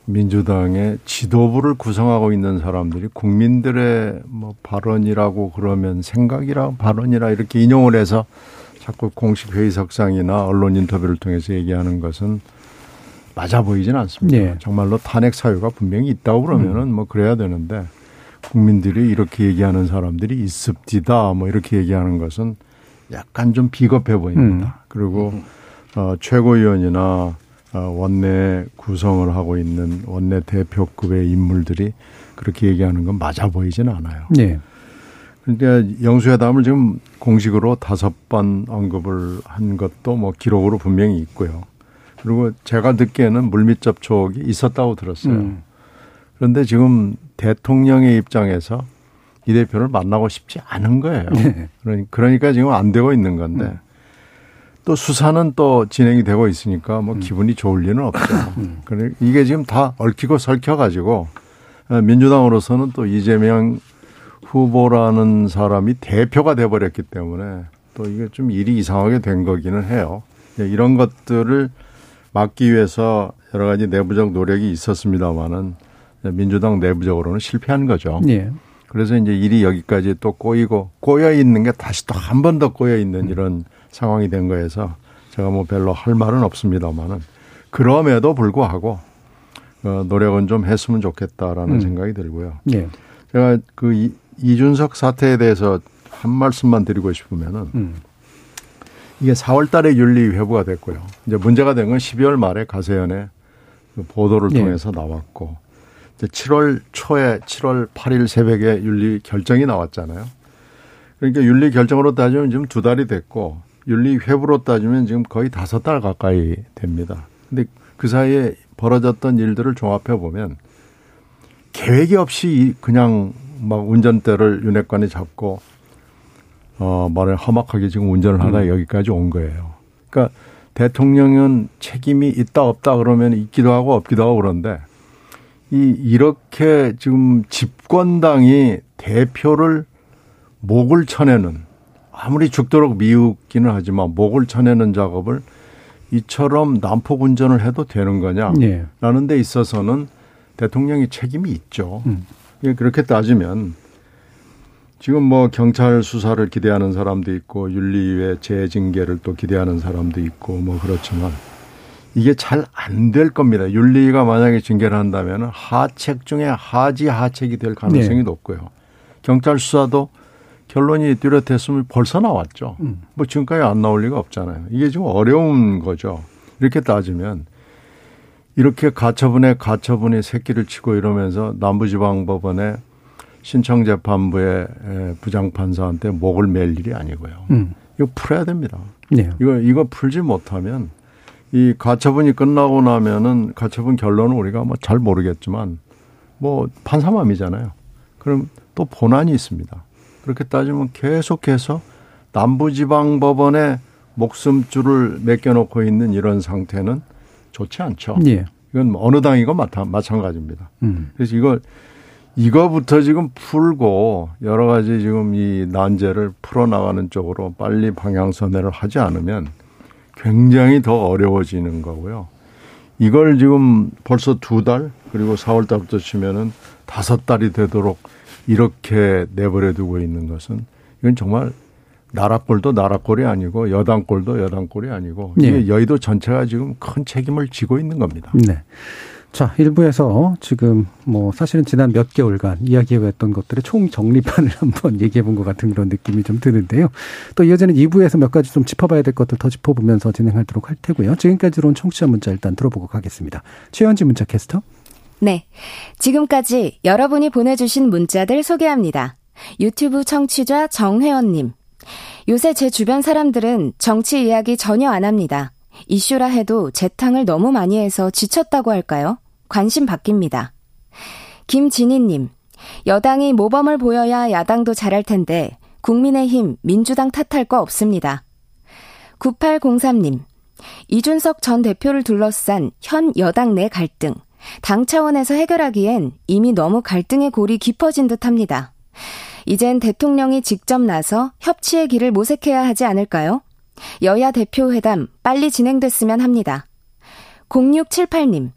민주당의 지도부를 구성하고 있는 사람들이 국민들의 뭐 발언이라고 그러면 생각이라 발언이라 이렇게 인용을 해서 자꾸 공식 회의석상이나 언론 인터뷰를 통해서 얘기하는 것은 맞아 보이진 않습니다. 네. 정말로 탄핵 사유가 분명히 있다고 그러면은 음. 뭐 그래야 되는데 국민들이 이렇게 얘기하는 사람들이 있습디다 뭐 이렇게 얘기하는 것은 약간 좀 비겁해 보입니다. 음. 그리고 어, 최고위원이나 어, 원내 구성을 하고 있는 원내 대표급의 인물들이 그렇게 얘기하는 건 맞아 보이진 않아요. 네. 그러니까 영수회담을 지금 공식으로 다섯 번 언급을 한 것도 뭐 기록으로 분명히 있고요. 그리고 제가 듣기에는 물밑 접촉이 있었다고 들었어요. 음. 그런데 지금 대통령의 입장에서 이 대표를 만나고 싶지 않은 거예요. 네. 그러니까 지금 안 되고 있는 건데 음. 또 수사는 또 진행이 되고 있으니까 뭐 음. 기분이 좋을 리는 없죠. 음. 그래 이게 지금 다 얽히고 설켜 가지고 어, 민주당으로서는 또 이재명 후보라는 사람이 대표가 돼버렸기 때문에 또 이게 좀 일이 이상하게 된 거기는 해요. 예, 이런 것들을 막기 위해서 여러 가지 내부적 노력이 있었습니다만은 민주당 내부적으로는 실패한 거죠. 예. 그래서 이제 일이 여기까지 또 꼬이고 꼬여 있는 게 다시 또 한 번 더 꼬여 있는 음. 이런 상황이 된 거에서 제가 뭐 별로 할 말은 없습니다만은 그럼에도 불구하고 어, 노력은 좀 했으면 좋겠다라는 음. 생각이 들고요. 예. 제가 그 이, 이준석 사태에 대해서 한 말씀만 드리고 싶으면은 음. 이게 4월 달에 윤리 회부가 됐고요. 이제 문제가 된 건 12월 말에 가세연의 그 보도를 예. 통해서 나왔고 이제 7월 초에 7월 8일 새벽에 윤리 결정이 나왔잖아요. 그러니까 윤리 결정으로 따지면 지금 두 달이 됐고 윤리 회부로 따지면 지금 거의 다섯 달 가까이 됩니다. 근데 그 사이에 벌어졌던 일들을 종합해 보면 계획이 없이 그냥 막 운전대를 윤핵관이 잡고 어 말을 험악하게 지금 운전을 하다 음. 여기까지 온 거예요. 그러니까 대통령은 책임이 있다 없다 그러면 있기도 하고 없기도 하고 그런데 이 이렇게 지금 집권당이 대표를 목을 쳐내는 아무리 죽도록 미우기는 하지만 목을 쳐내는 작업을 이처럼 난폭 운전을 해도 되는 거냐 라는 네. 데 있어서는 대통령이 책임이 있죠. 음. 그렇게 따지면 지금 뭐 경찰 수사를 기대하는 사람도 있고 윤리위의 재징계를 또 기대하는 사람도 있고 뭐 그렇지만 이게 잘 안 될 겁니다. 윤리위가 만약에 징계를 한다면 하책 중에 하지 하책이 될 가능성이 네. 높고요. 경찰 수사도 결론이 뚜렷했으면 벌써 나왔죠. 음. 뭐 지금까지 안 나올 리가 없잖아요. 이게 지금 어려운 거죠. 이렇게 따지면 이렇게 가처분에 가처분이 새끼를 치고 이러면서 남부지방법원에 신청 재판부의 부장 판사한테 목을 맬 일이 아니고요. 음. 이거 풀어야 됩니다. 네. 이거 이거 풀지 못하면 이 가처분이 끝나고 나면은 가처분 결론은 우리가 뭐 잘 모르겠지만 뭐 판사맘이잖아요. 그럼 또 본안이 있습니다. 그렇게 따지면 계속해서 남부지방법원에 목숨줄을 맡겨놓고 있는 이런 상태는 좋지 않죠. 예. 이건 어느 당이건 마찬가지입니다. 음. 그래서 이걸 이거부터 지금 풀고 여러 가지 지금 이 난제를 풀어나가는 쪽으로 빨리 방향선회를 하지 않으면 굉장히 더 어려워지는 거고요. 이걸 지금 벌써 두 달, 그리고 4월 달부터 치면은 다섯 달이 되도록 이렇게 내버려 두고 있는 것은 이건 정말 나라꼴도 나라꼴이 아니고 여당꼴도 여당꼴이 아니고 네. 여의도 전체가 지금 큰 책임을 지고 있는 겁니다. 네. 자, 일부에서 지금 뭐 사실은 지난 몇 개월간 이야기해왔던 것들의 총 정리판을 [laughs] 한번 얘기해 본 것 같은 그런 느낌이 좀 드는데요. 또 이어지는 2부에서 몇 가지 좀 짚어봐야 될 것들 더 짚어보면서 진행하도록 할 테고요. 지금까지 들어온 청취자 문자 일단 들어보고 가겠습니다. 최현지 문자 캐스터. 네. 지금까지 여러분이 보내주신 문자들 소개합니다. 유튜브 청취자 정회원님. 요새 제 주변 사람들은 정치 이야기 전혀 안 합니다. 이슈라 해도 재탕을 너무 많이 해서 지쳤다고 할까요? 관심 바뀝니다. 김진희님, 여당이 모범을 보여야 야당도 잘할 텐데, 국민의힘, 민주당 탓할 거 없습니다. 9803님, 이준석 전 대표를 둘러싼 현 여당 내 갈등, 당 차원에서 해결하기엔 이미 너무 갈등의 골이 깊어진 듯 합니다. 이젠 대통령이 직접 나서 협치의 길을 모색해야 하지 않을까요? 여야 대표 회담 빨리 진행됐으면 합니다. 0678님,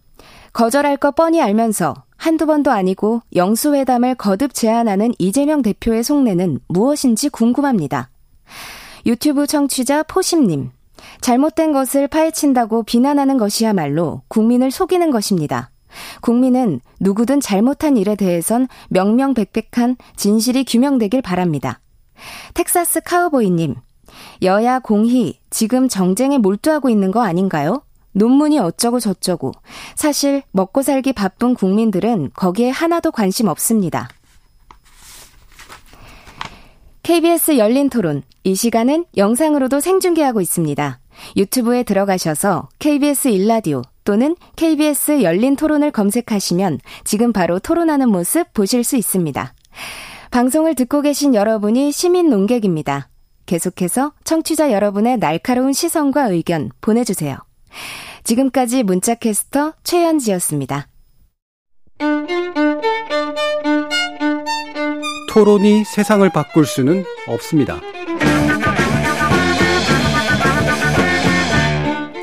거절할 거 뻔히 알면서 한두 번도 아니고 영수회담을 거듭 제안하는 이재명 대표의 속내는 무엇인지 궁금합니다. 유튜브 청취자 포심님, 잘못된 것을 파헤친다고 비난하는 것이야말로 국민을 속이는 것입니다. 국민은 누구든 잘못한 일에 대해선 명명백백한 진실이 규명되길 바랍니다. 텍사스 카우보이님, 여야 공히 지금 정쟁에 몰두하고 있는 거 아닌가요? 논문이 어쩌고 저쩌고. 사실 먹고 살기 바쁜 국민들은 거기에 하나도 관심 없습니다. KBS 열린 토론. 이 시간은 영상으로도 생중계하고 있습니다. 유튜브에 들어가셔서 KBS 일라디오 또는 KBS 열린 토론을 검색하시면 지금 바로 토론하는 모습 보실 수 있습니다. 방송을 듣고 계신 여러분이 시민 농객입니다. 계속해서 청취자 여러분의 날카로운 시선과 의견 보내주세요. 지금까지 문자캐스터 최현지였습니다. 토론이 세상을 바꿀 수는 없습니다.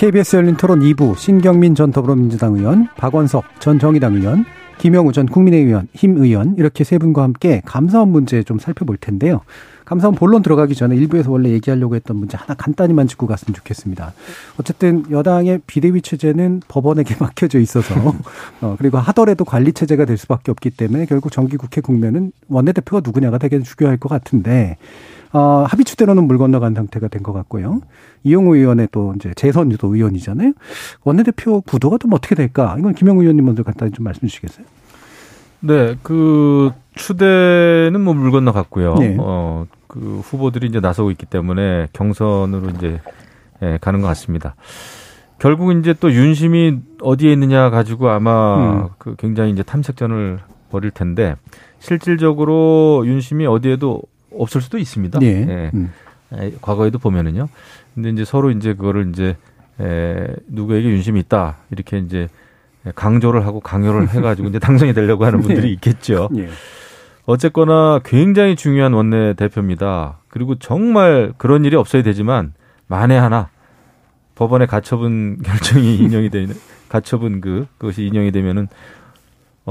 KBS 열린 토론 2부 신경민 전 더불어민주당 의원, 박원석 전 정의당 의원, 김영우 전 국민의힘 의원 이렇게 세 분과 함께 감사원 문제 좀 살펴볼 텐데요. 감사원 본론 들어가기 전에 일부에서 원래 얘기하려고 했던 문제 하나 간단히만 짚고 갔으면 좋겠습니다. 어쨌든 여당의 비대위 체제는 법원에게 [laughs] 맡겨져 있어서 어, 그리고 하더라도 관리 체제가 될 수밖에 없기 때문에 결국 정기국회 국면은 원내대표가 누구냐가 되게 중요할 것 같은데 어, 합의추대로는 물 건너간 상태가 된 것 같고요. 이용우 의원의 또 이제 재선 유도 의원이잖아요. 원내대표 구도가 좀 어떻게 될까? 이건 김영우 의원님 먼저 간단히 좀 말씀 주시겠어요? 네, 그 추대는 뭐 물 건너갔고요. 네. 어, 그 후보들이 이제 나서고 있기 때문에 경선으로 이제 예, 가는 것 같습니다. 결국 이제 또 윤심이 어디에 있느냐 가지고 아마 음. 그 굉장히 이제 탐색전을 벌일 텐데 실질적으로 윤심이 어디에도 없을 수도 있습니다. 네. 예. 음. 예, 과거에도 보면은요. 근데 이제 서로 이제 그거를 이제 에, 누구에게 윤심이 있다 이렇게 이제 강조를 하고 강요를 [laughs] 해가지고 이제 당선이 되려고 하는 분들이 네. 있겠죠. [laughs] 네. 어쨌거나 굉장히 중요한 원내 대표입니다. 그리고 정말 그런 일이 없어야 되지만 만에 하나 법원의 가처분 [laughs] 결정이 인용이 되는 가처분 그 그것이 인용이 되면은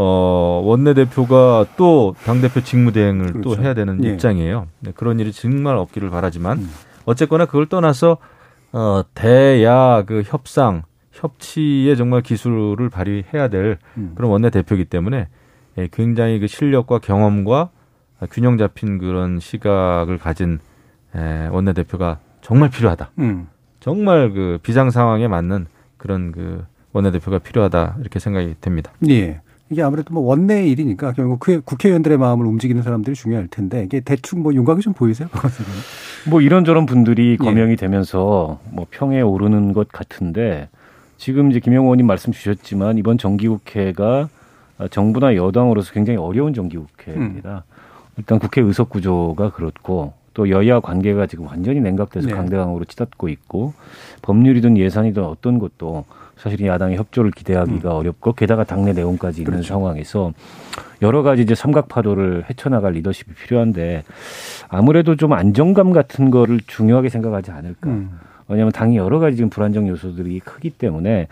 어 원내 대표가 또 당 대표 직무대행을 그렇죠. 또 해야 되는 예. 입장이에요. 네, 그런 일이 정말 없기를 바라지만 음. 어쨌거나 그걸 떠나서 어 대야 그 협상 협치에 정말 기술을 발휘해야 될 음. 그런 원내 대표이기 때문에 예, 굉장히 그 실력과 경험과 균형 잡힌 그런 시각을 가진 예, 원내 대표가 정말 필요하다. 음. 정말 그 비상 상황에 맞는 그런 그 원내 대표가 필요하다 이렇게 생각이 됩니다. 예. 이게 아무래도 뭐 원내 일이니까 결국 국회의원들의 마음을 움직이는 사람들이 중요할 텐데 이게 대충 뭐 윤곽이 좀 보이세요? [laughs] 뭐 이런저런 분들이 예. 거명이 예. 되면서 뭐 평에 오르는 것 같은데 지금 이제 김영호 의원님 말씀 주셨지만 이번 정기국회가 정부나 여당으로서 굉장히 어려운 정기국회입니다. 음. 일단 국회 의석 구조가 그렇고 또 여야 관계가 지금 완전히 냉각돼서 네. 강대강으로 치닫고 있고 법률이든 예산이든 어떤 것도 사실 야당의 협조를 기대하기가 음. 어렵고 게다가 당내 내용까지 있는 그렇죠. 상황에서 여러 가지 이제 삼각파도를 헤쳐나갈 리더십이 필요한데 아무래도 좀 안정감 같은 거를 중요하게 생각하지 않을까. 음. 왜냐하면 당이 여러 가지 지금 불안정 요소들이 크기 때문에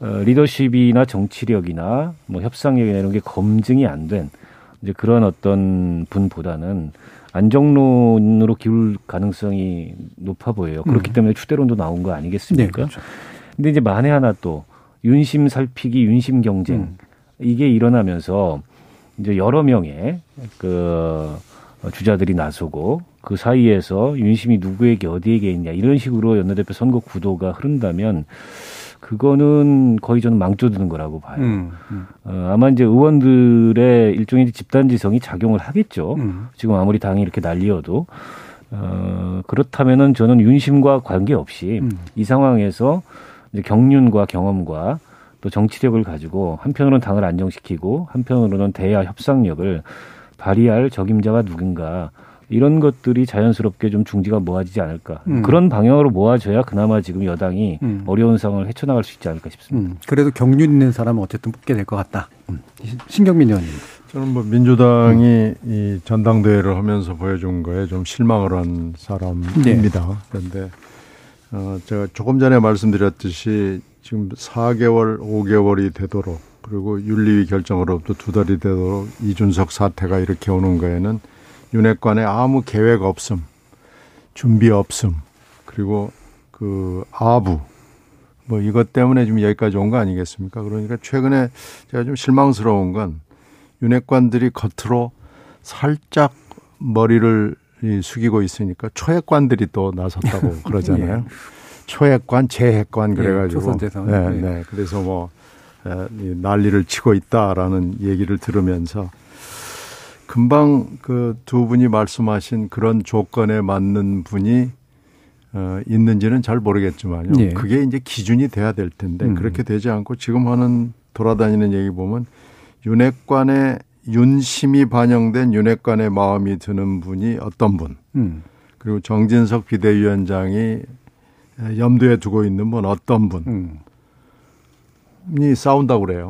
어, 리더십이나 정치력이나 뭐 협상력이나 이런 게 검증이 안 된 이제 그런 어떤 분보다는 안정론으로 기울 가능성이 높아 보여요. 그렇기 음. 때문에 추대론도 나온 거 아니겠습니까? 네, 그렇죠. 근데 이제 만에 하나 또 윤심 살피기, 윤심 경쟁 음. 이게 일어나면서 이제 여러 명의 그 주자들이 나서고 그 사이에서 윤심이 누구에게 어디에게 있냐 이런 식으로 연내대표 선거 구도가 흐른다면 그거는 거의 저는 망조드는 거라고 봐요. 음, 음. 어, 아마 이제 의원들의 일종의 집단지성이 작용을 하겠죠. 음. 지금 아무리 당이 이렇게 난리여도 어, 그렇다면은 저는 윤심과 관계없이 음. 이 상황에서 이제 경륜과 경험과 또 정치력을 가지고 한편으로는 당을 안정시키고 한편으로는 대야 협상력을 발휘할 적임자가 누군가 이런 것들이 자연스럽게 좀 중지가 모아지지 않을까. 음. 그런 방향으로 모아져야 그나마 지금 여당이 음. 어려운 상황을 헤쳐나갈 수 있지 않을까 싶습니다. 음. 그래도 경륜 있는 사람은 어쨌든 뽑게 될 것 같다. 음. 신경민 의원님. 저는 뭐 민주당이 음. 이 전당대회를 하면서 보여준 거에 좀 실망을 한 사람입니다. 네. 그런데 어, 제가 조금 전에 말씀드렸듯이 지금 4개월, 5개월이 되도록 그리고 윤리위 결정으로부터 두 달이 되도록 이준석 사태가 이렇게 오는 거에는 윤핵관에 아무 계획 없음, 준비 없음, 그리고 그 아부, 뭐 이것 때문에 지금 여기까지 온 거 아니겠습니까? 그러니까 최근에 제가 좀 실망스러운 건 윤핵관들이 겉으로 살짝 머리를 숙이고 있으니까 초핵관들이 또 나섰다고 [laughs] 그러잖아요. 예. 초핵관, 재핵관 예, 그래가지고. 예, 네, 네. 그래서 뭐 난리를 치고 있다라는 얘기를 들으면서 금방 그 두 분이 말씀하신 그런 조건에 맞는 분이 어, 있는지는 잘 모르겠지만요. 네. 그게 이제 기준이 돼야 될 텐데 음. 그렇게 되지 않고 지금 하는 돌아다니는 얘기 보면 윤핵관의 윤심이 반영된 윤핵관의 마음이 드는 분이 어떤 분 음. 그리고 정진석 비대위원장이 염두에 두고 있는 분 어떤 분 음. 이 싸운다고 그래요.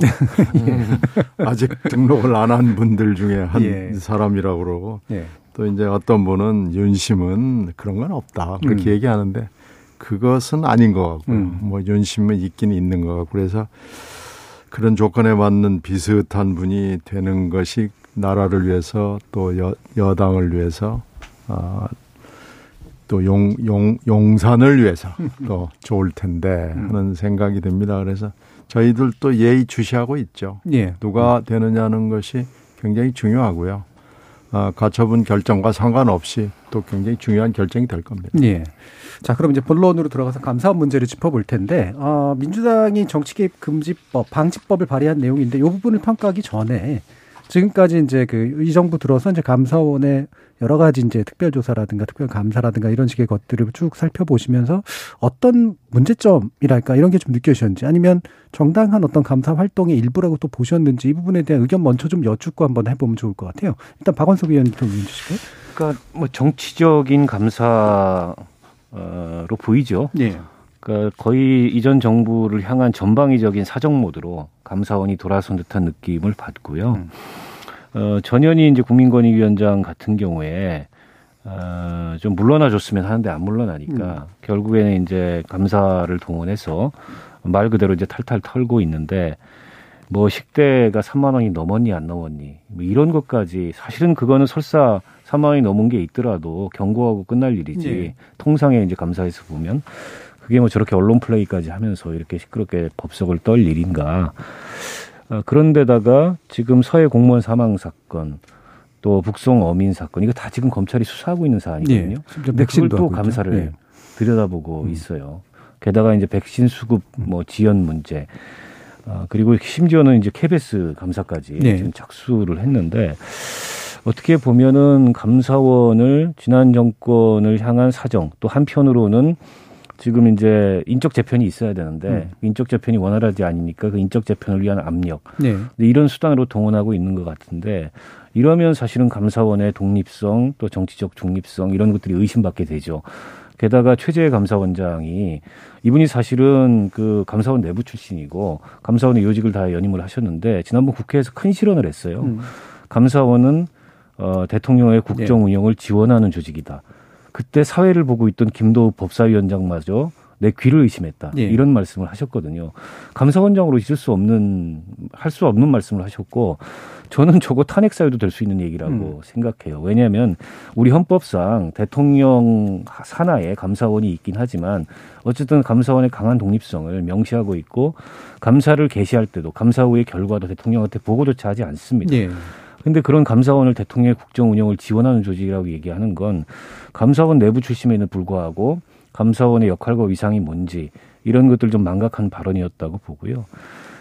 [laughs] 아직 등록을 안 한 분들 중에 한 예. 사람이라고 그러고 예. 또 이제 어떤 분은 윤심은 그런 건 없다 그렇게 음. 얘기하는데 그것은 아닌 것 같고 음. 뭐 윤심은 있긴 있는 것 같고 그래서 그런 조건에 맞는 비슷한 분이 되는 것이 나라를 위해서 또 여, 여당을 위해서 아, 또 용, 용, 용산을 위해서 또 [laughs] 좋을 텐데 음. 하는 생각이 듭니다. 그래서 저희들도 예의 주시하고 있죠. 예. 누가 되느냐는 것이 굉장히 중요하고요. 어, 가처분 결정과 상관없이 또 굉장히 중요한 결정이 될 겁니다. 예. 자, 그럼 이제 본론으로 들어가서 감사원 문제를 짚어볼 텐데, 어, 민주당이 정치 개입 금지법, 방지법을 발의한 내용인데, 이 부분을 평가하기 전에 지금까지 이제 그 이 정부 들어서 이제 감사원의 여러 가지 이제 특별조사라든가 특별감사라든가 이런 식의 것들을 쭉 살펴보시면서 어떤 문제점이랄까 이런 게 좀 느껴지셨는지 아니면 정당한 어떤 감사 활동의 일부라고 또 보셨는지 이 부분에 대한 의견 먼저 좀 여쭙고 한번 해보면 좋을 것 같아요. 일단 박원석 의원님부터 의견 주실까요? 그러니까 뭐 정치적인 감사로 보이죠. 예. 그러니까 거의 이전 정부를 향한 전방위적인 사정 모드로 감사원이 돌아선 듯한 느낌을 받고요. 음. 어, 전현희 이제 국민권익위원장 같은 경우에 어, 좀 물러나 줬으면 하는데 안 물러나니까 음. 결국에는 이제 감사를 동원해서 말 그대로 이제 탈탈 털고 있는데 뭐 식대가 3만 원이 넘었니 안 넘었니 뭐 이런 것까지 사실은 그거는 설사 3만 원이 넘은 게 있더라도 경고하고 끝날 일이지 네. 통상에 이제 감사에서 보면 그게 뭐 저렇게 언론 플레이까지 하면서 이렇게 시끄럽게 법석을 떨 일인가 어, 그런데다가 지금 서해 공무원 사망 사건 또 북송 어민 사건 이거 다 지금 검찰이 수사하고 있는 사안이거든요. 네, 백신 또 감사를 네. 들여다보고 음. 있어요. 게다가 이제 백신 수급 뭐 지연 문제 아, 그리고 심지어는 이제 KBS 감사까지 네. 지금 착수를 했는데 어떻게 보면은 감사원을 지난 정권을 향한 사정 또 한편으로는 지금 이제 인적 재편이 있어야 되는데 음. 인적 재편이 원활하지 않으니까 그 인적 재편을 위한 압력 네. 이런 수단으로 동원하고 있는 것 같은데 이러면 사실은 감사원의 독립성 또 정치적 중립성 이런 것들이 의심받게 되죠. 게다가 최재 감사원장이 이분이 사실은 그 감사원 내부 출신이고 감사원의 요직을 다 연임을 하셨는데 지난번 국회에서 큰 실언을 했어요. 음. 감사원은 어, 대통령의 국정 운영을 지원하는 조직이다. 그때 사회를 보고 있던 김도우 법사위원장마저 내 귀를 의심했다. 예. 이런 말씀을 하셨거든요. 감사원장으로 있을 수 없는 할 수 없는 말씀을 하셨고 저는 저거 탄핵 사유도 될 수 있는 얘기라고 음. 생각해요. 왜냐하면 우리 헌법상 대통령 산하에 감사원이 있긴 하지만 어쨌든 감사원의 강한 독립성을 명시하고 있고 감사를 개시할 때도 감사 후의 결과도 대통령한테 보고조차 하지 않습니다. 예. 근데 그런 감사원을 대통령의 국정 운영을 지원하는 조직이라고 얘기하는 건 감사원 내부 출신에는 불구하고 감사원의 역할과 위상이 뭔지 이런 것들 좀 망각한 발언이었다고 보고요.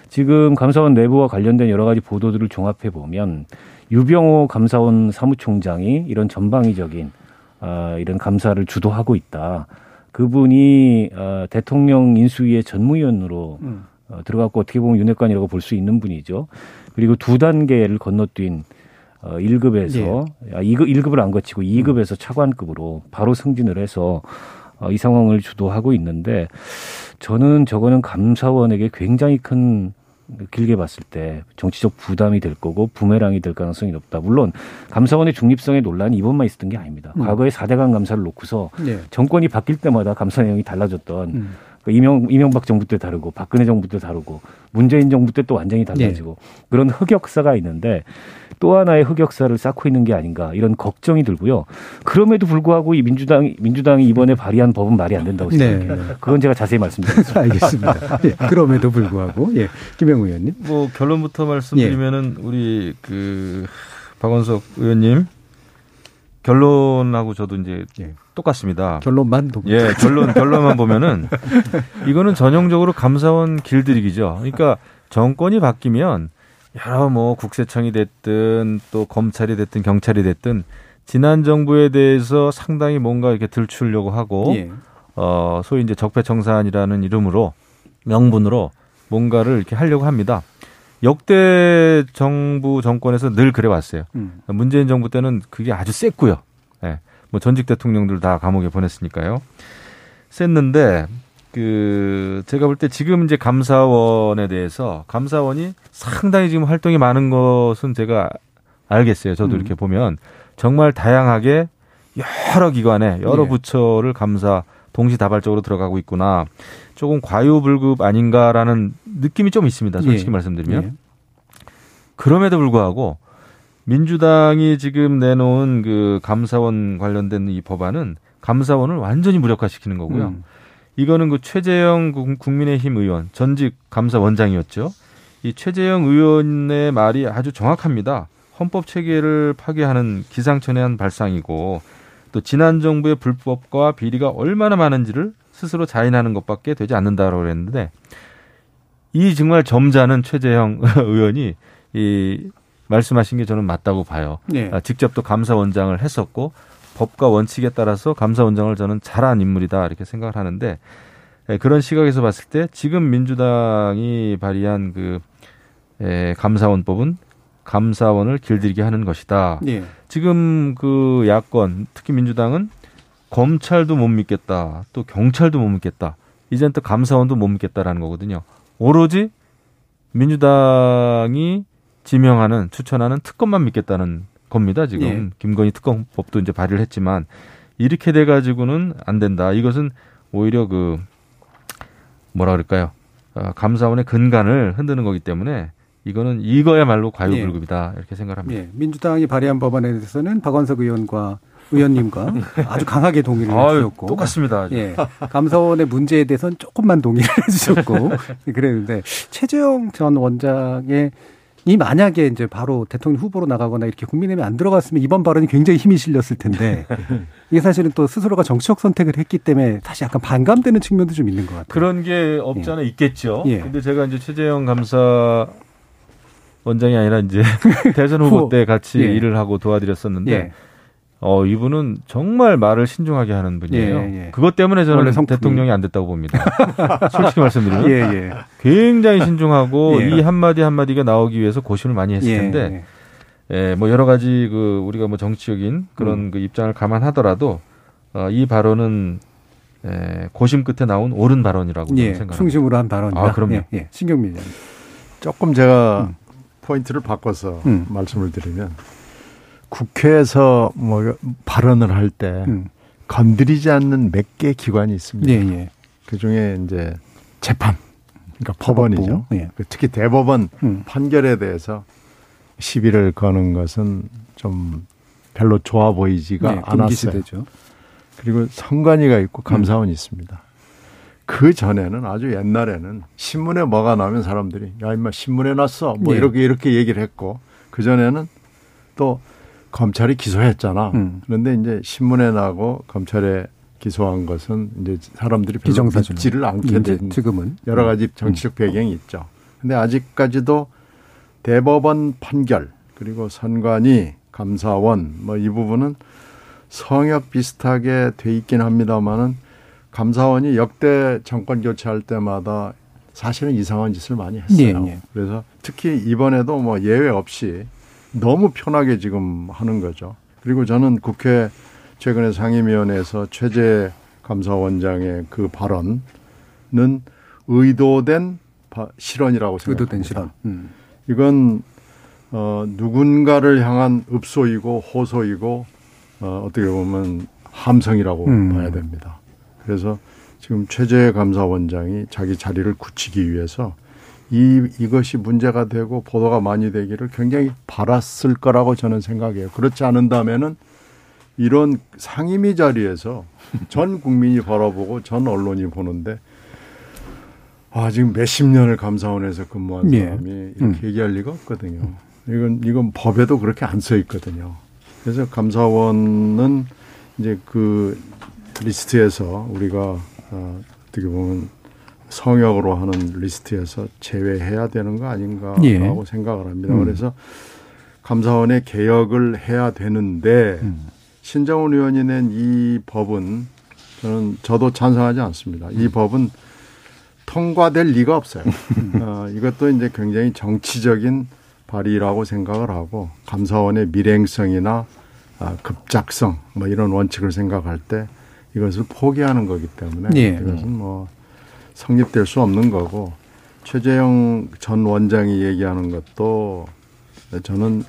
지금 감사원 내부와 관련된 여러 가지 보도들을 종합해 보면 유병호 감사원 사무총장이 이런 전방위적인 아, 이런 감사를 주도하고 있다. 그분이 어, 대통령 인수위의 전무위원으로 음. 어, 들어갔고 어떻게 보면 윤핵관이라고 볼 수 있는 분이죠. 그리고 두 단계를 건너뛴 어 1급에서 예. 아, 2급 1급을 안 거치고 2급에서 차관급으로 바로 승진을 해서 어, 이 상황을 주도하고 있는데 저는 저거는 감사원에게 굉장히 큰 길게 봤을 때 정치적 부담이 될 거고 부메랑이 될 가능성이 높다. 물론 감사원의 중립성의 논란이 이번만 있었던 게 아닙니다. 음. 과거에 4대강 감사를 놓고서 네. 정권이 바뀔 때마다 감사 내용이 달라졌던 음. 그 이명, 이명박 정부 때 다르고 박근혜 정부 때 다르고 문재인 정부 때 또 완전히 달라지고 네. 그런 흑역사가 있는데 또 하나의 흑역사를 쌓고 있는 게 아닌가 이런 걱정이 들고요. 그럼에도 불구하고 이 민주당 민주당이 이번에 발의한 법은 말이 안 된다고 네. 생각해요. 네. 그건 제가 자세히 말씀드리겠습니다. 알겠습니다. 예, 그럼에도 불구하고 예, 김영우 의원님. 뭐 결론부터 말씀드리면은 예. 우리 그 박원석 의원님 결론하고 저도 이제 예. 똑같습니다. 결론만 보 예, 결론 결론만 보면은 이거는 전형적으로 감사원 길들이기죠. 그러니까 정권이 바뀌면 여러 뭐 국세청이 됐든 또 검찰이 됐든 경찰이 됐든 지난 정부에 대해서 상당히 뭔가 이렇게 들추려고 하고 예. 어 소위 이제 적폐청산이라는 이름으로 명분으로 뭔가를 이렇게 하려고 합니다. 역대 정부 정권에서 늘 그래 왔어요. 음. 문재인 정부 때는 그게 아주 셌고요. 예. 뭐 전직 대통령들 다 감옥에 보냈으니까요. 셌는데 그 제가 볼 때 지금 이제 감사원에 대해서 감사원이 상당히 지금 활동이 많은 것은 제가 알겠어요. 저도 음. 이렇게 보면 정말 다양하게 여러 기관에 여러 예. 부처를 감사 동시다발적으로 들어가고 있구나. 조금 과유불급 아닌가라는 느낌이 좀 있습니다. 솔직히 예. 말씀드리면. 예. 그럼에도 불구하고 민주당이 지금 내놓은 그 감사원 관련된 이 법안은 감사원을 완전히 무력화시키는 거고요. 음. 이거는 그 최재형 국민의힘 의원 전직 감사원장이었죠. 이 최재형 의원의 말이 아주 정확합니다. 헌법 체계를 파괴하는 기상천외한 발상이고 또 지난 정부의 불법과 비리가 얼마나 많은지를 스스로 자인하는 것밖에 되지 않는다고 그랬는데 이 정말 점잖은 최재형 [laughs] 의원이 이 말씀하신 게 저는 맞다고 봐요. 네. 아, 직접 또 감사원장을 했었고 법과 원칙에 따라서 감사원장을 저는 잘한 인물이다 이렇게 생각을 하는데 예, 그런 시각에서 봤을 때 지금 민주당이 발의한 그 에, 감사원법은 감사원을 길들이게 하는 것이다. 네. 지금 그 야권 특히 민주당은 검찰도 못 믿겠다. 또 경찰도 못 믿겠다. 이젠 또 감사원도 못 믿겠다라는 거거든요. 오로지 민주당이 지명하는 추천하는 특검만 믿겠다는 겁니다. 지금 예. 김건희 특검법도 이제 발의를 했지만 이렇게 돼 가지고는 안 된다. 이것은 오히려 그 뭐라 그럴까요? 어, 감사원의 근간을 흔드는 거기 때문에 이거는 이거야말로 과유불급이다 예. 이렇게 생각합니다. 예. 민주당이 발의한 법안에 대해서는 박원석 의원과 의원님과 아주 강하게 동의를 해주셨고 똑같습니다. 예, 감사원의 문제에 대해서는 조금만 동의를 [laughs] 해주셨고 그랬는데 최재형 전 원장의 이 만약에 이제 바로 대통령 후보로 나가거나 이렇게 국민의힘에 안 들어갔으면 이번 발언이 굉장히 힘이 실렸을 텐데 [laughs] 이게 사실은 또 스스로가 정치적 선택을 했기 때문에 사실 약간 반감되는 측면도 좀 있는 것 같아요. 그런 게 없지 않아 예. 있겠죠. 예. 근데 제가 이제 최재형 감사 원장이 아니라 이제 [laughs] 대선 후보 때 같이 예. 일을 하고 도와드렸었는데 예. 어, 이분은 정말 말을 신중하게 하는 분이에요. 예, 예. 그것 때문에 저는 대통령이 안 됐다고 봅니다. [laughs] 솔직히 말씀드리면. 예, 예. 굉장히 신중하고 [laughs] 예. 이 한마디 한마디가 나오기 위해서 고심을 많이 했을 예, 텐데, 예, 뭐 여러 가지 그 우리가 뭐 정치적인 그런 음. 그 입장을 감안하더라도, 어, 이 발언은 예, 고심 끝에 나온 옳은 발언이라고 예, 생각합니다. 충심으로 한 발언이다. 아, 그럼요. 예, 신경민 조금 제가 음. 포인트를 바꿔서 음. 말씀을 드리면 국회에서 뭐 발언을 할때 음. 건드리지 않는 몇 개 기관이 있습니다. 예, 예. 그 중에 이제 재판, 그러니까 법원이죠. 예. 그 특히 대법원 음. 판결에 대해서 시비를 거는 것은 좀 별로 좋아 보이지가 네, 않았어요. 그리고 선관위가 있고 감사원이 음. 있습니다. 그 전에는 아주 옛날에는 신문에 뭐가 나오면 사람들이 야 임마 신문에 났어 뭐 예. 이렇게 이렇게 얘기를 했고 그 전에는 또 검찰이 기소했잖아. 음. 그런데 이제 신문에 나고 검찰에 기소한 것은 이제 사람들이 별로 믿지를 않게 된 지금은 여러 가지 음. 정치적 배경이 있죠. 근데 아직까지도 대법원 판결 그리고 선관위 감사원 뭐 이 부분은 성역 비슷하게 돼 있긴 합니다만은 감사원이 역대 정권 교체할 때마다 사실은 이상한 짓을 많이 했어요. 네, 네. 그래서 특히 이번에도 뭐 예외 없이 너무 편하게 지금 하는 거죠. 그리고 저는 국회 최근에 상임위원회에서 최재 감사원장의 그 발언은 의도된 실언이라고 생각합니다. 의도된 실언. 음. 이건 어, 누군가를 향한 읍소이고 호소이고 어, 어떻게 보면 함성이라고 음. 봐야 됩니다. 그래서 지금 최재 감사원장이 자기 자리를 굳히기 위해서 이, 이것이 문제가 되고 보도가 많이 되기를 굉장히 바랐을 거라고 저는 생각해요. 그렇지 않은다면은 이런 상임위 자리에서 전 국민이 바라보고 전 언론이 보는데 아, 지금 몇십 년을 감사원에서 근무한 예. 사람이 예. 이렇게 음. 얘기할 리가 없거든요. 이건, 이건 법에도 그렇게 안 써 있거든요. 그래서 감사원은 이제 그 리스트에서 우리가 어, 어떻게 보면 성역으로 하는 리스트에서 제외해야 되는 거 아닌가라고 예. 생각을 합니다. 음. 그래서 감사원의 개혁을 해야 되는데 음. 신정훈 의원이 낸 이 법은 저는 저도 찬성하지 않습니다. 이 음. 법은 통과될 리가 없어요. 어, 이것도 이제 굉장히 정치적인 발의라고 생각을 하고 감사원의 밀행성이나 아, 급작성 뭐 이런 원칙을 생각할 때 이것을 포기하는 거기 때문에 예. 이것은 뭐 성립될 수 없는 거고 최재형 전 원장이 얘기하는 것도 저는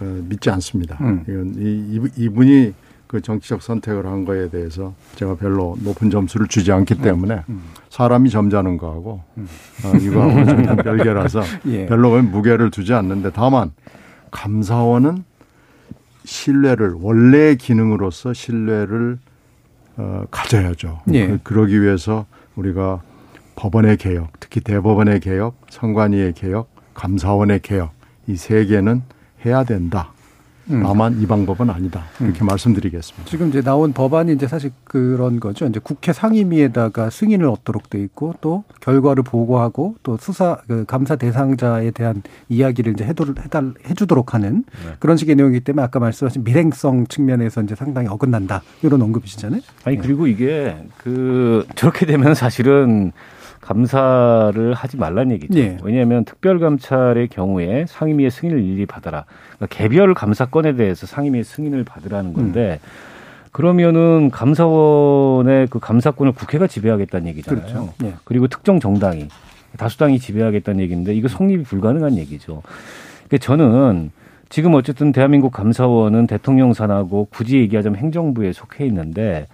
어, 믿지 않습니다. 음. 이건 이, 이분이 그 정치적 선택을 한 거에 대해서 제가 별로 높은 점수를 주지 않기 음. 때문에 음. 사람이 점잖은 거하고 음. 어, 이거하고 전 별개라서 [laughs] 예. 별로 무게를 두지 않는데 다만 감사원은 신뢰를 원래의 기능으로서 신뢰를 어, 가져야죠. 예. 그, 그러기 위해서 우리가 법원의 개혁, 특히 대법원의 개혁, 선관위의 개혁, 감사원의 개혁 이 세 개는 해야 된다. 음. 다만 이 방법은 아니다. 이렇게 음. 말씀드리겠습니다. 지금 이제 나온 법안이 이제 사실 그런 거죠. 이제 국회 상임위에다가 승인을 얻도록 돼 있고 또 결과를 보고하고 또 수사 그 감사 대상자에 대한 이야기를 이제 해도 해달 해주도록 하는 네. 그런 식의 내용이기 때문에 아까 말씀하신 밀행성 측면에서 이제 상당히 어긋난다 이런 언급이시잖아요. 아니 그리고 이게 그 저렇게 되면 사실은 감사를 하지 말란 얘기죠. 예. 왜냐하면 특별감찰의 경우에 상임위의 승인을 일일이 받아라. 그러니까 개별 감사건에 대해서 상임위의 승인을 받으라는 건데 음. 그러면은 감사원의 그 감사권을 국회가 지배하겠다는 얘기잖아요. 그렇죠. 예. 그리고 특정 정당이 다수당이 지배하겠다는 얘기인데 이거 성립이 불가능한 얘기죠. 그러니까 저는 지금 어쨌든 대한민국 감사원은 대통령 산하고 굳이 얘기하자면 행정부에 속해 있는데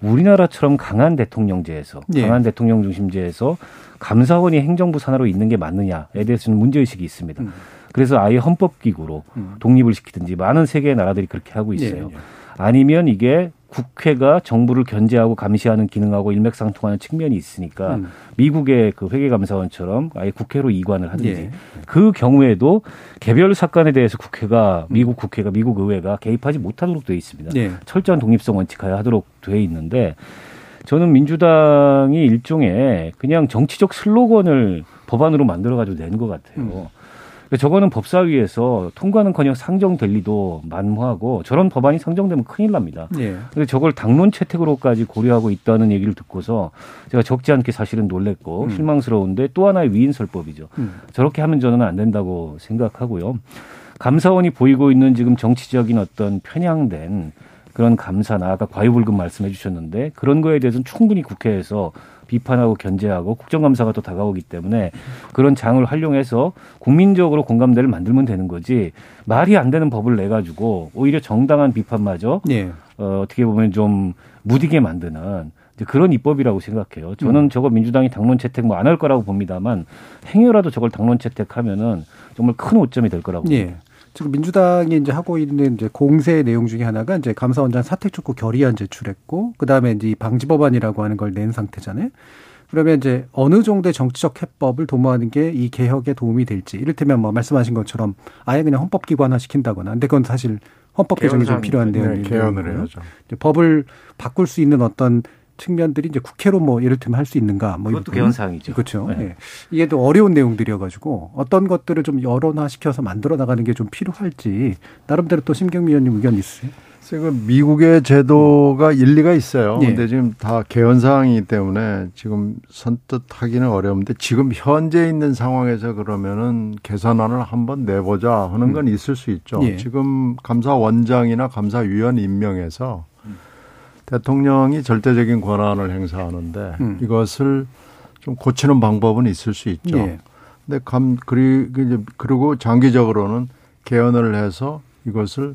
우리나라처럼 강한 대통령제에서 예. 강한 대통령 중심제에서 감사원이 행정부 산하로 있는 게 맞느냐에 대해서는 문제의식이 있습니다. 음. 그래서 아예 헌법기구로 음. 독립을 시키든지 많은 세계의 나라들이 그렇게 하고 있어요. 예. 예. 아니면 이게 국회가 정부를 견제하고 감시하는 기능하고 일맥상통하는 측면이 있으니까 음. 미국의 그 회계감사원처럼 아예 국회로 이관을 하든지 예. 그 경우에도 개별 사건에 대해서 국회가 미국 국회가 미국 의회가 개입하지 못하도록 되어 있습니다. 예. 철저한 독립성 원칙하에 하도록 되어 있는데 저는 민주당이 일종의 그냥 정치적 슬로건을 법안으로 만들어 가지고 낸 것 같아요. 음. 그러니까 저거는 법사위에서 통과는커녕 상정될 리도 만무하고 저런 법안이 상정되면 큰일 납니다. 예. 근데 저걸 당론 채택으로까지 고려하고 있다는 얘기를 듣고서 제가 적지 않게 사실은 놀랬고 음. 실망스러운데 또 하나의 위인설법이죠. 음. 저렇게 하면 저는 안 된다고 생각하고요. 감사원이 보이고 있는 지금 정치적인 어떤 편향된 그런 감사나 아까 과유불급 말씀해 주셨는데 그런 거에 대해서는 충분히 국회에서 비판하고 견제하고 국정감사가 또 다가오기 때문에 그런 장을 활용해서 국민적으로 공감대를 만들면 되는 거지 말이 안 되는 법을 내 가지고 오히려 정당한 비판마저 예. 어, 어떻게 보면 좀 무디게 만드는 그런 입법이라고 생각해요. 저는 음. 저거 민주당이 당론 채택 뭐 안 할 거라고 봅니다만 행여라도 저걸 당론 채택하면은 정말 큰 오점이 될 거라고 예. 봅니다. 지금 민주당이 이제 하고 있는 이제 공세 내용 중에 하나가 이제 감사원장 사퇴 촉구 결의안 제출했고 그다음에 이제 이 방지 법안이라고 하는 걸 낸 상태잖아요. 그러면 이제 어느 정도의 정치적 해법을 도모하는 게 이 개혁에 도움이 될지 이를테면 뭐 말씀하신 것처럼 아예 그냥 헌법 기관화 시킨다거나 근데 그건 사실 헌법 개정이 좀 필요한. 네, 개헌을 해야죠. 법을 바꿀 수 있는 어떤 측면들이 이제 국회로 뭐 이를테면 할 수 있는가 뭐 이것도 개헌 사항이죠. 그렇죠. 네. 네. 이게 또 어려운 내용들이어 가지고 어떤 것들을 좀 여론화 시켜서 만들어 나가는 게 좀 필요할지 나름대로 또 심경미 의원님 의견 있으세요? 지금 미국의 제도가 일리가 있어요. 네. 근데 지금 다 개헌 사항이기 때문에 지금 선뜻 하기는 어려운데 지금 현재 있는 상황에서 그러면은 개선안을 한번 내보자 하는 건 음. 있을 수 있죠. 네. 지금 감사원장이나 감사위원 임명해서 대통령이 절대적인 권한을 행사하는데 음. 이것을 좀 고치는 방법은 있을 수 있죠. 예. 근데 감 그리고 이제 그리고 장기적으로는 개헌을 해서 이것을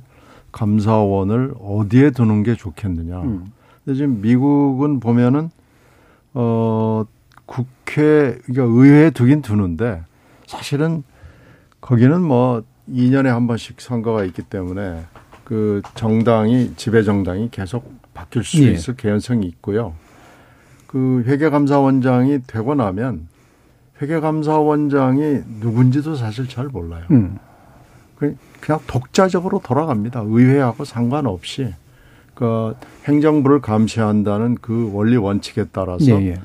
감사원을 어디에 두는 게 좋겠느냐. 음. 근데 지금 미국은 보면은 어 국회 그러니까 의회에 두긴 두는데 사실은 거기는 뭐 2년에 한 번씩 선거가 있기 때문에 그 정당이 지배 정당이 계속 바뀔 수 예. 있을 개연성이 있고요. 그 회계감사원장이 되고 나면 회계감사원장이 누군지도 사실 잘 몰라요. 음. 그냥 독자적으로 돌아갑니다. 의회하고 상관없이 그 행정부를 감시한다는 그 원리 원칙에 따라서 예, 예.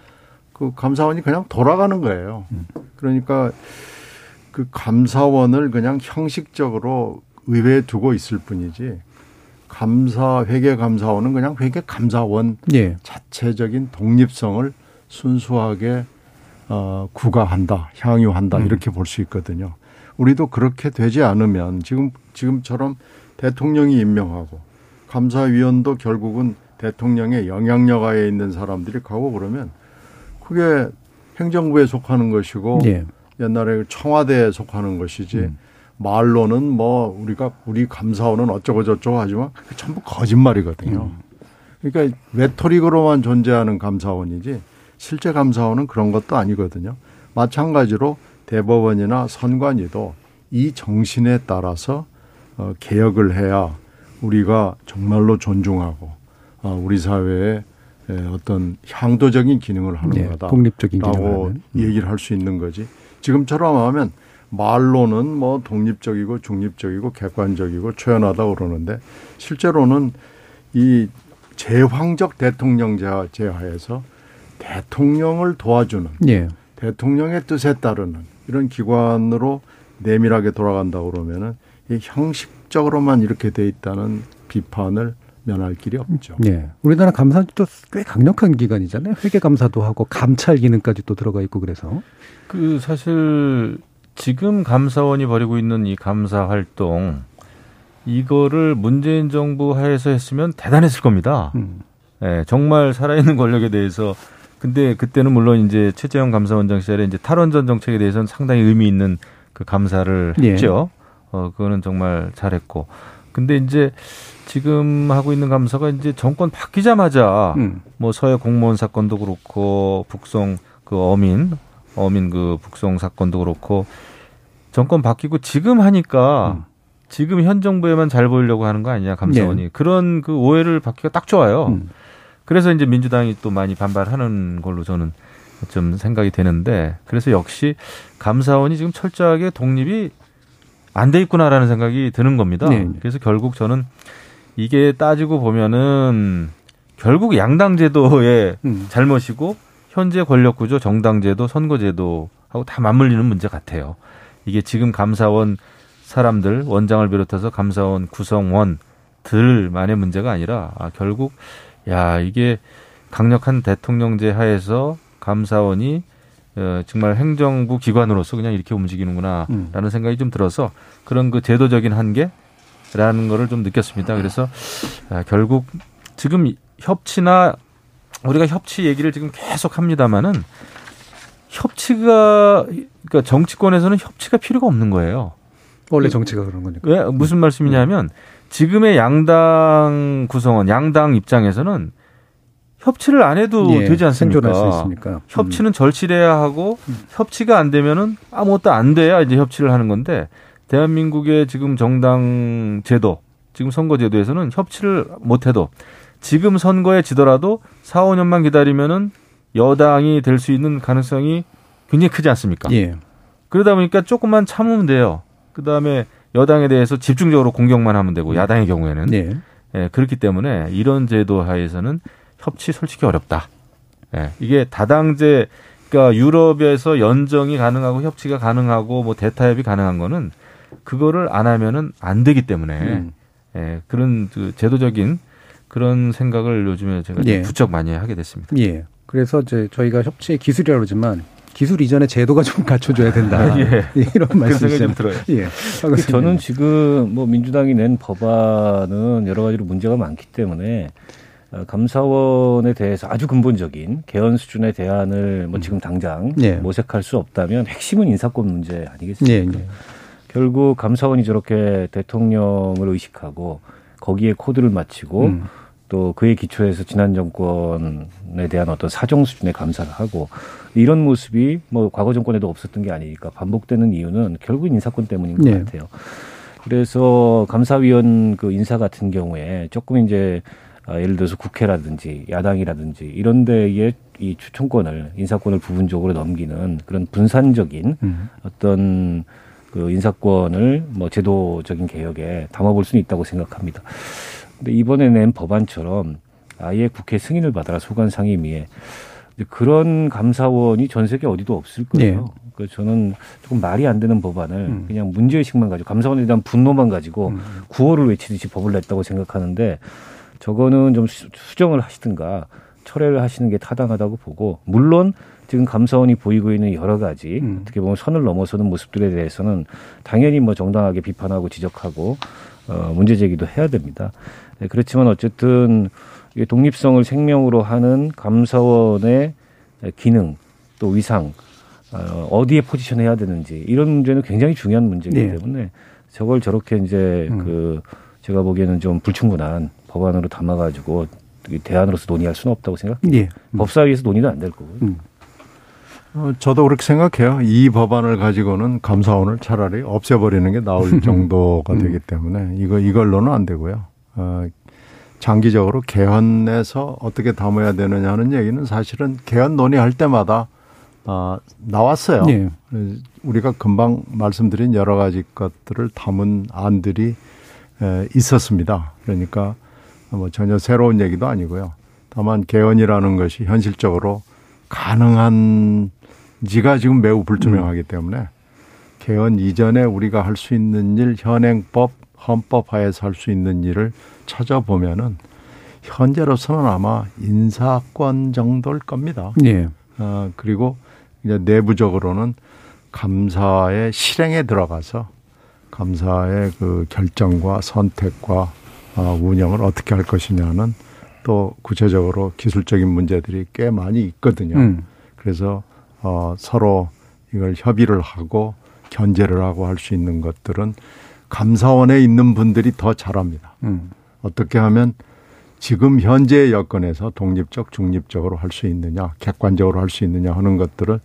그 감사원이 그냥 돌아가는 거예요. 음. 그러니까 그 감사원을 그냥 형식적으로 의회에 두고 있을 뿐이지 감사 회계 감사원은 그냥 회계 감사원 예. 자체적인 독립성을 순수하게 어 구가한다, 향유한다 음. 이렇게 볼 수 있거든요. 우리도 그렇게 되지 않으면 지금 지금처럼 대통령이 임명하고 감사위원도 결국은 대통령의 영향력 하에 있는 사람들이 가고 그러면 그게 행정부에 속하는 것이고 예. 옛날에 청와대에 속하는 것이지 음. 말로는 뭐 우리가 우리 감사원은 어쩌고 저쩌고 하지만 전부 거짓말이거든요. 음. 그러니까 외톨이로만 존재하는 감사원이지 실제 감사원은 그런 것도 아니거든요. 마찬가지로 대법원이나 선관위도 이 정신에 따라서 어, 개혁을 해야 우리가 정말로 존중하고 어, 우리 사회에 어떤 향도적인 기능을 하는 네, 거다라고 독립적인 기능을 얘기를 할 수 있는 거지. 지금처럼 하면 말로는 뭐 독립적이고 중립적이고 객관적이고 초연하다 그러는데 실제로는 이 제황적 대통령제 제하에서 대통령을 도와주는 예. 대통령의 뜻에 따르는 이런 기관으로 내밀하게 돌아간다 그러면은 이 형식적으로만 이렇게 돼 있다는 비판을 면할 길이 없죠. 예. 우리나라 감사도 꽤 강력한 기관이잖아요. 회계 감사도 하고 감찰 기능까지 또 들어가 있고 그래서 그 사실 지금 감사원이 벌이고 있는 이 감사 활동 이거를 문재인 정부 하에서 했으면 대단했을 겁니다. 음. 예, 정말 살아있는 권력에 대해서 근데 그때는 물론 이제 최재형 감사원장 시절에 이제 탈원전 정책에 대해서는 상당히 의미 있는 그 감사를 예. 했죠. 어, 그거는 정말 잘했고. 근데 이제 지금 하고 있는 감사가 이제 정권 바뀌자마자 음. 뭐 서해 공무원 사건도 그렇고 북송 그 어민 어민 그 북송 사건도 그렇고 정권 바뀌고 지금 하니까 음. 지금 현 정부에만 잘 보이려고 하는 거 아니냐 감사원이 네. 그런 그 오해를 받기가 딱 좋아요. 음. 그래서 이제 민주당이 또 많이 반발하는 걸로 저는 좀 생각이 되는데 그래서 역시 감사원이 지금 철저하게 독립이 안 돼 있구나라는 생각이 드는 겁니다. 네. 그래서 결국 저는 이게 따지고 보면은 결국 양당 제도의 음. 잘못이고 현재 권력 구조, 정당 제도, 선거 제도하고 다 맞물리는 문제 같아요. 이게 지금 감사원 사람들 원장을 비롯해서 감사원 구성원들만의 문제가 아니라 아, 결국 야 이게 강력한 대통령제 하에서 감사원이 어, 정말 행정부 기관으로서 그냥 이렇게 움직이는구나라는 음. 생각이 좀 들어서 그런 그 제도적인 한계라는 거를 좀 느꼈습니다. 그래서 아, 결국 지금 협치나 우리가 협치 얘기를 지금 계속 합니다마는 협치가 그러니까 정치권에서는 협치가 필요가 없는 거예요. 원래 정치가 그런 거니까. 왜 무슨 말씀이냐면 지금의 양당 구성원, 양당 입장에서는 협치를 안 해도 예, 되지 않습니까? 음. 협치는 절실해야 하고 음. 협치가 안 되면은 아무것도 안 돼야 이제 협치를 하는 건데 대한민국의 지금 정당 제도, 지금 선거 제도에서는 협치를 못 해도 지금 선거에 지더라도 4, 5년만 기다리면은 여당이 될 수 있는 가능성이 굉장히 크지 않습니까? 예. 그러다 보니까 조금만 참으면 돼요. 그 다음에 여당에 대해서 집중적으로 공격만 하면 되고 야당의 경우에는 네. 예, 그렇기 때문에 이런 제도 하에서는 협치 솔직히 어렵다. 예, 이게 다당제 그러니까 유럽에서 연정이 가능하고 협치가 가능하고 뭐 대타협이 가능한 거는 그거를 안 하면은 안 되기 때문에 음. 예, 그런 그 제도적인 그런 생각을 요즘에 제가 예. 부쩍 많이 하게 됐습니다. 예. 그래서 이제 저희가 협치의 기술이라고 그러지만 기술 이전에 제도가 좀 [laughs] 갖춰줘야 된다. 예. [laughs] 이런 말씀이 좀 들어요. 예. 저는 지금 뭐 민주당이 낸 법안은 여러 가지로 문제가 많기 때문에 어, 감사원에 대해서 아주 근본적인 개헌 수준의 대안을 뭐 지금 당장 예. 모색할 수 없다면 핵심은 인사권 문제 아니겠습니까? 예. 예. 결국 감사원이 저렇게 대통령을 의식하고 거기에 코드를 맞추고 음. 또 그에 기초해서 지난 정권에 대한 어떤 사정 수준의 감사를 하고 이런 모습이 뭐 과거 정권에도 없었던 게 아니니까 반복되는 이유는 결국 인사권 때문인 것 네. 같아요. 그래서 감사위원 그 인사 같은 경우에 조금 이제 아, 예를 들어서 국회라든지 야당이라든지 이런 데에 이 추천권을 인사권을 부분적으로 넘기는 그런 분산적인 음. 어떤 그 인사권을 뭐 제도적인 개혁에 담아볼 수는 있다고 생각합니다. 근데 이번에 낸 법안처럼 아예 국회 승인을 받아라 소관 상임위에 그런 감사원이 전 세계 어디도 없을 거예요. 네. 그 저는 조금 말이 안 되는 법안을 음. 그냥 문제의식만 가지고 감사원에 대한 분노만 가지고 음. 구호를 외치듯이 법을 냈다고 생각하는데 저거는 좀 수정을 하시든가 철회를 하시는 게 타당하다고 보고 물론 지금 감사원이 보이고 있는 여러 가지 음. 어떻게 보면 선을 넘어서는 모습들에 대해서는 당연히 뭐 정당하게 비판하고 지적하고 어, 문제 제기도 해야 됩니다. 네, 그렇지만 어쨌든 독립성을 생명으로 하는 감사원의 기능 또 위상 어, 어디에 포지션해야 되는지 이런 문제는 굉장히 중요한 문제이기 네. 때문에 저걸 저렇게 이제 음. 그 제가 보기에는 좀 불충분한 법안으로 담아가지고 대안으로서 논의할 수는 없다고 생각합니다. 예. 음. 법사위에서 논의도 안될 거고요. 음. 어, 저도 그렇게 생각해요. 이 법안을 가지고는 감사원을 차라리 없애버리는 게 나올 [laughs] 정도가 음. 되기 때문에 이거 이걸로는 안 되고요. 어, 장기적으로 개헌에서 어떻게 담아야 되느냐 하는 얘기는 사실은 개헌 논의할 때마다 아, 나왔어요. 네. 우리가 금방 말씀드린 여러 가지 것들을 담은 안들이 에, 있었습니다. 그러니까 뭐 전혀 새로운 얘기도 아니고요. 다만 개헌이라는 것이 현실적으로 가능한 지가 지금 매우 불투명하기 음. 때문에 개헌 이전에 우리가 할 수 있는 일, 현행법, 헌법 하에서 할 수 있는 일을 찾아보면은 현재로서는 아마 인사권 정도일 겁니다. 예. 어, 그리고 이제 내부적으로는 감사의 실행에 들어가서 감사의 그 결정과 선택과 어, 운영을 어떻게 할 것이냐는 또 구체적으로 기술적인 문제들이 꽤 많이 있거든요. 음. 그래서 어, 서로 이걸 협의를 하고 견제를 하고 할 수 있는 것들은 감사원에 있는 분들이 더 잘합니다. 음. 어떻게 하면 지금 현재의 여건에서 독립적, 중립적으로 할 수 있느냐, 객관적으로 할 수 있느냐 하는 것들을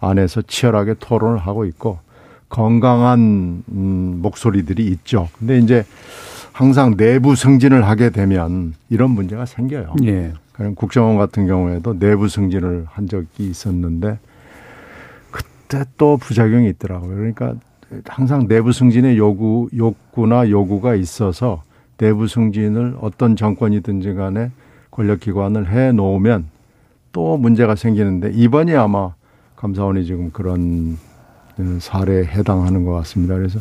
안에서 치열하게 토론을 하고 있고 건강한 음, 목소리들이 있죠. 근데 이제 항상 내부 승진을 하게 되면 이런 문제가 생겨요. 예. 그럼 국정원 같은 경우에도 내부 승진을 한 적이 있었는데 또 부작용이 있더라고요. 그러니까 항상 내부 승진의 요구 욕구나 요구가 있어서 내부 승진을 어떤 정권이든지 간에 권력기관을 해 놓으면 또 문제가 생기는데 이번이 아마 감사원이 지금 그런 사례에 해당하는 것 같습니다. 그래서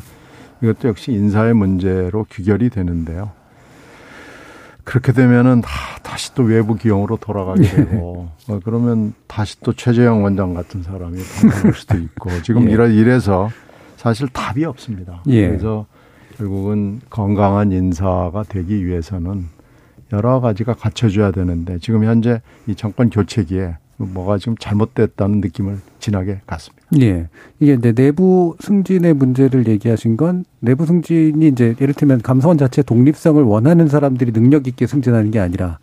이것도 역시 인사의 문제로 귀결이 되는데요. 그렇게 되면은 다, 다시 또 외부 기용으로 돌아가게 예. 되고 어, 그러면 다시 또 최재형 원장 같은 사람이 나올 수도 있고 [laughs] 지금 예. 이래 이래서 사실 답이 없습니다. 예. 그래서 결국은 건강한 인사가 되기 위해서는 여러 가지가 갖춰져야 되는데 지금 현재 이 정권 교체기에 뭐가 지금 잘못됐다는 느낌을 진하게 갖습니다. 예. 이게 내부 승진의 문제를 얘기하신 건 내부 승진이 이제 예를 들면 감사원 자체 독립성을 원하는 사람들이 능력 있게 승진하는 게 아니라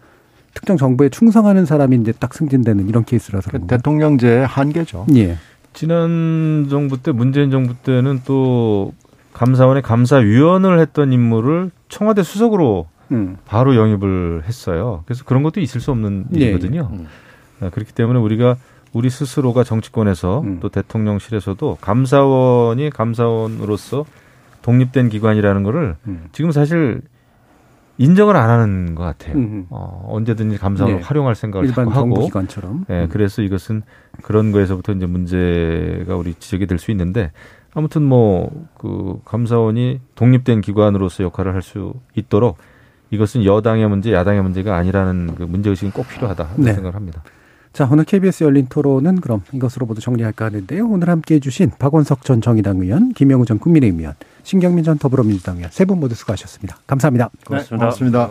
특정 정부에 충성하는 사람이 이제 딱 승진되는 이런 케이스라서 그 대통령제의 한계죠. 예. 지난 정부 때 문재인 정부 때는 또 감사원의 감사위원을 했던 인물을 청와대 수석으로 음. 바로 영입을 했어요. 그래서 그런 것도 있을 수 없는 예. 일이거든요. 음. 아, 그렇기 때문에 우리가 우리 스스로가 정치권에서 음. 또 대통령실에서도 감사원이 감사원으로서 독립된 기관이라는 거를 음. 지금 사실 인정을 안 하는 것 같아요. 음. 어, 언제든지 감사원을 네. 활용할 생각을 일반 자꾸 하고. 기관처럼. 네, 그래서 이것은 그런 거에서부터 이제 문제가 우리 지적이 될 수 있는데 아무튼 뭐 그 감사원이 독립된 기관으로서 역할을 할 수 있도록 이것은 여당의 문제, 야당의 문제가 아니라는 그 문제 의식이 꼭 필요하다 네. 생각을 합니다. 자, 오늘 KBS 열린 토론은 그럼 이것으로 모두 정리할까 하는데요. 오늘 함께 해주신 박원석 전 정의당 의원, 김영우 전 국민의힘 의원, 신경민 전 더불어민주당 의원 세 분 모두 수고하셨습니다. 감사합니다. 고맙습니다. 네, 고맙습니다.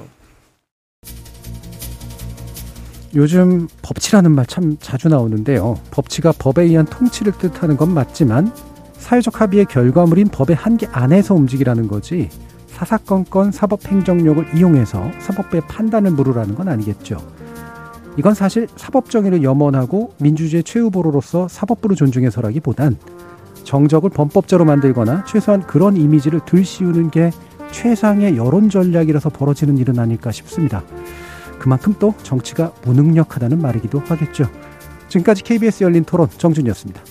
요즘 법치라는 말 참 자주 나오는데요. 법치가 법에 의한 통치를 뜻하는 건 맞지만 사회적 합의의 결과물인 법의 한계 안에서 움직이라는 거지 사사건건 사법행정력을 이용해서 사법부의 판단을 물으라는 건 아니겠죠. 이건 사실 사법 정의를 염원하고 민주주의 최후 보로로서 사법부를 존중해서라기보단 정적을 범법자로 만들거나 최소한 그런 이미지를 들씌우는 게 최상의 여론 전략이라서 벌어지는 일은 아닐까 싶습니다. 그만큼 또 정치가 무능력하다는 말이기도 하겠죠. 지금까지 KBS 열린 토론 정준이었습니다.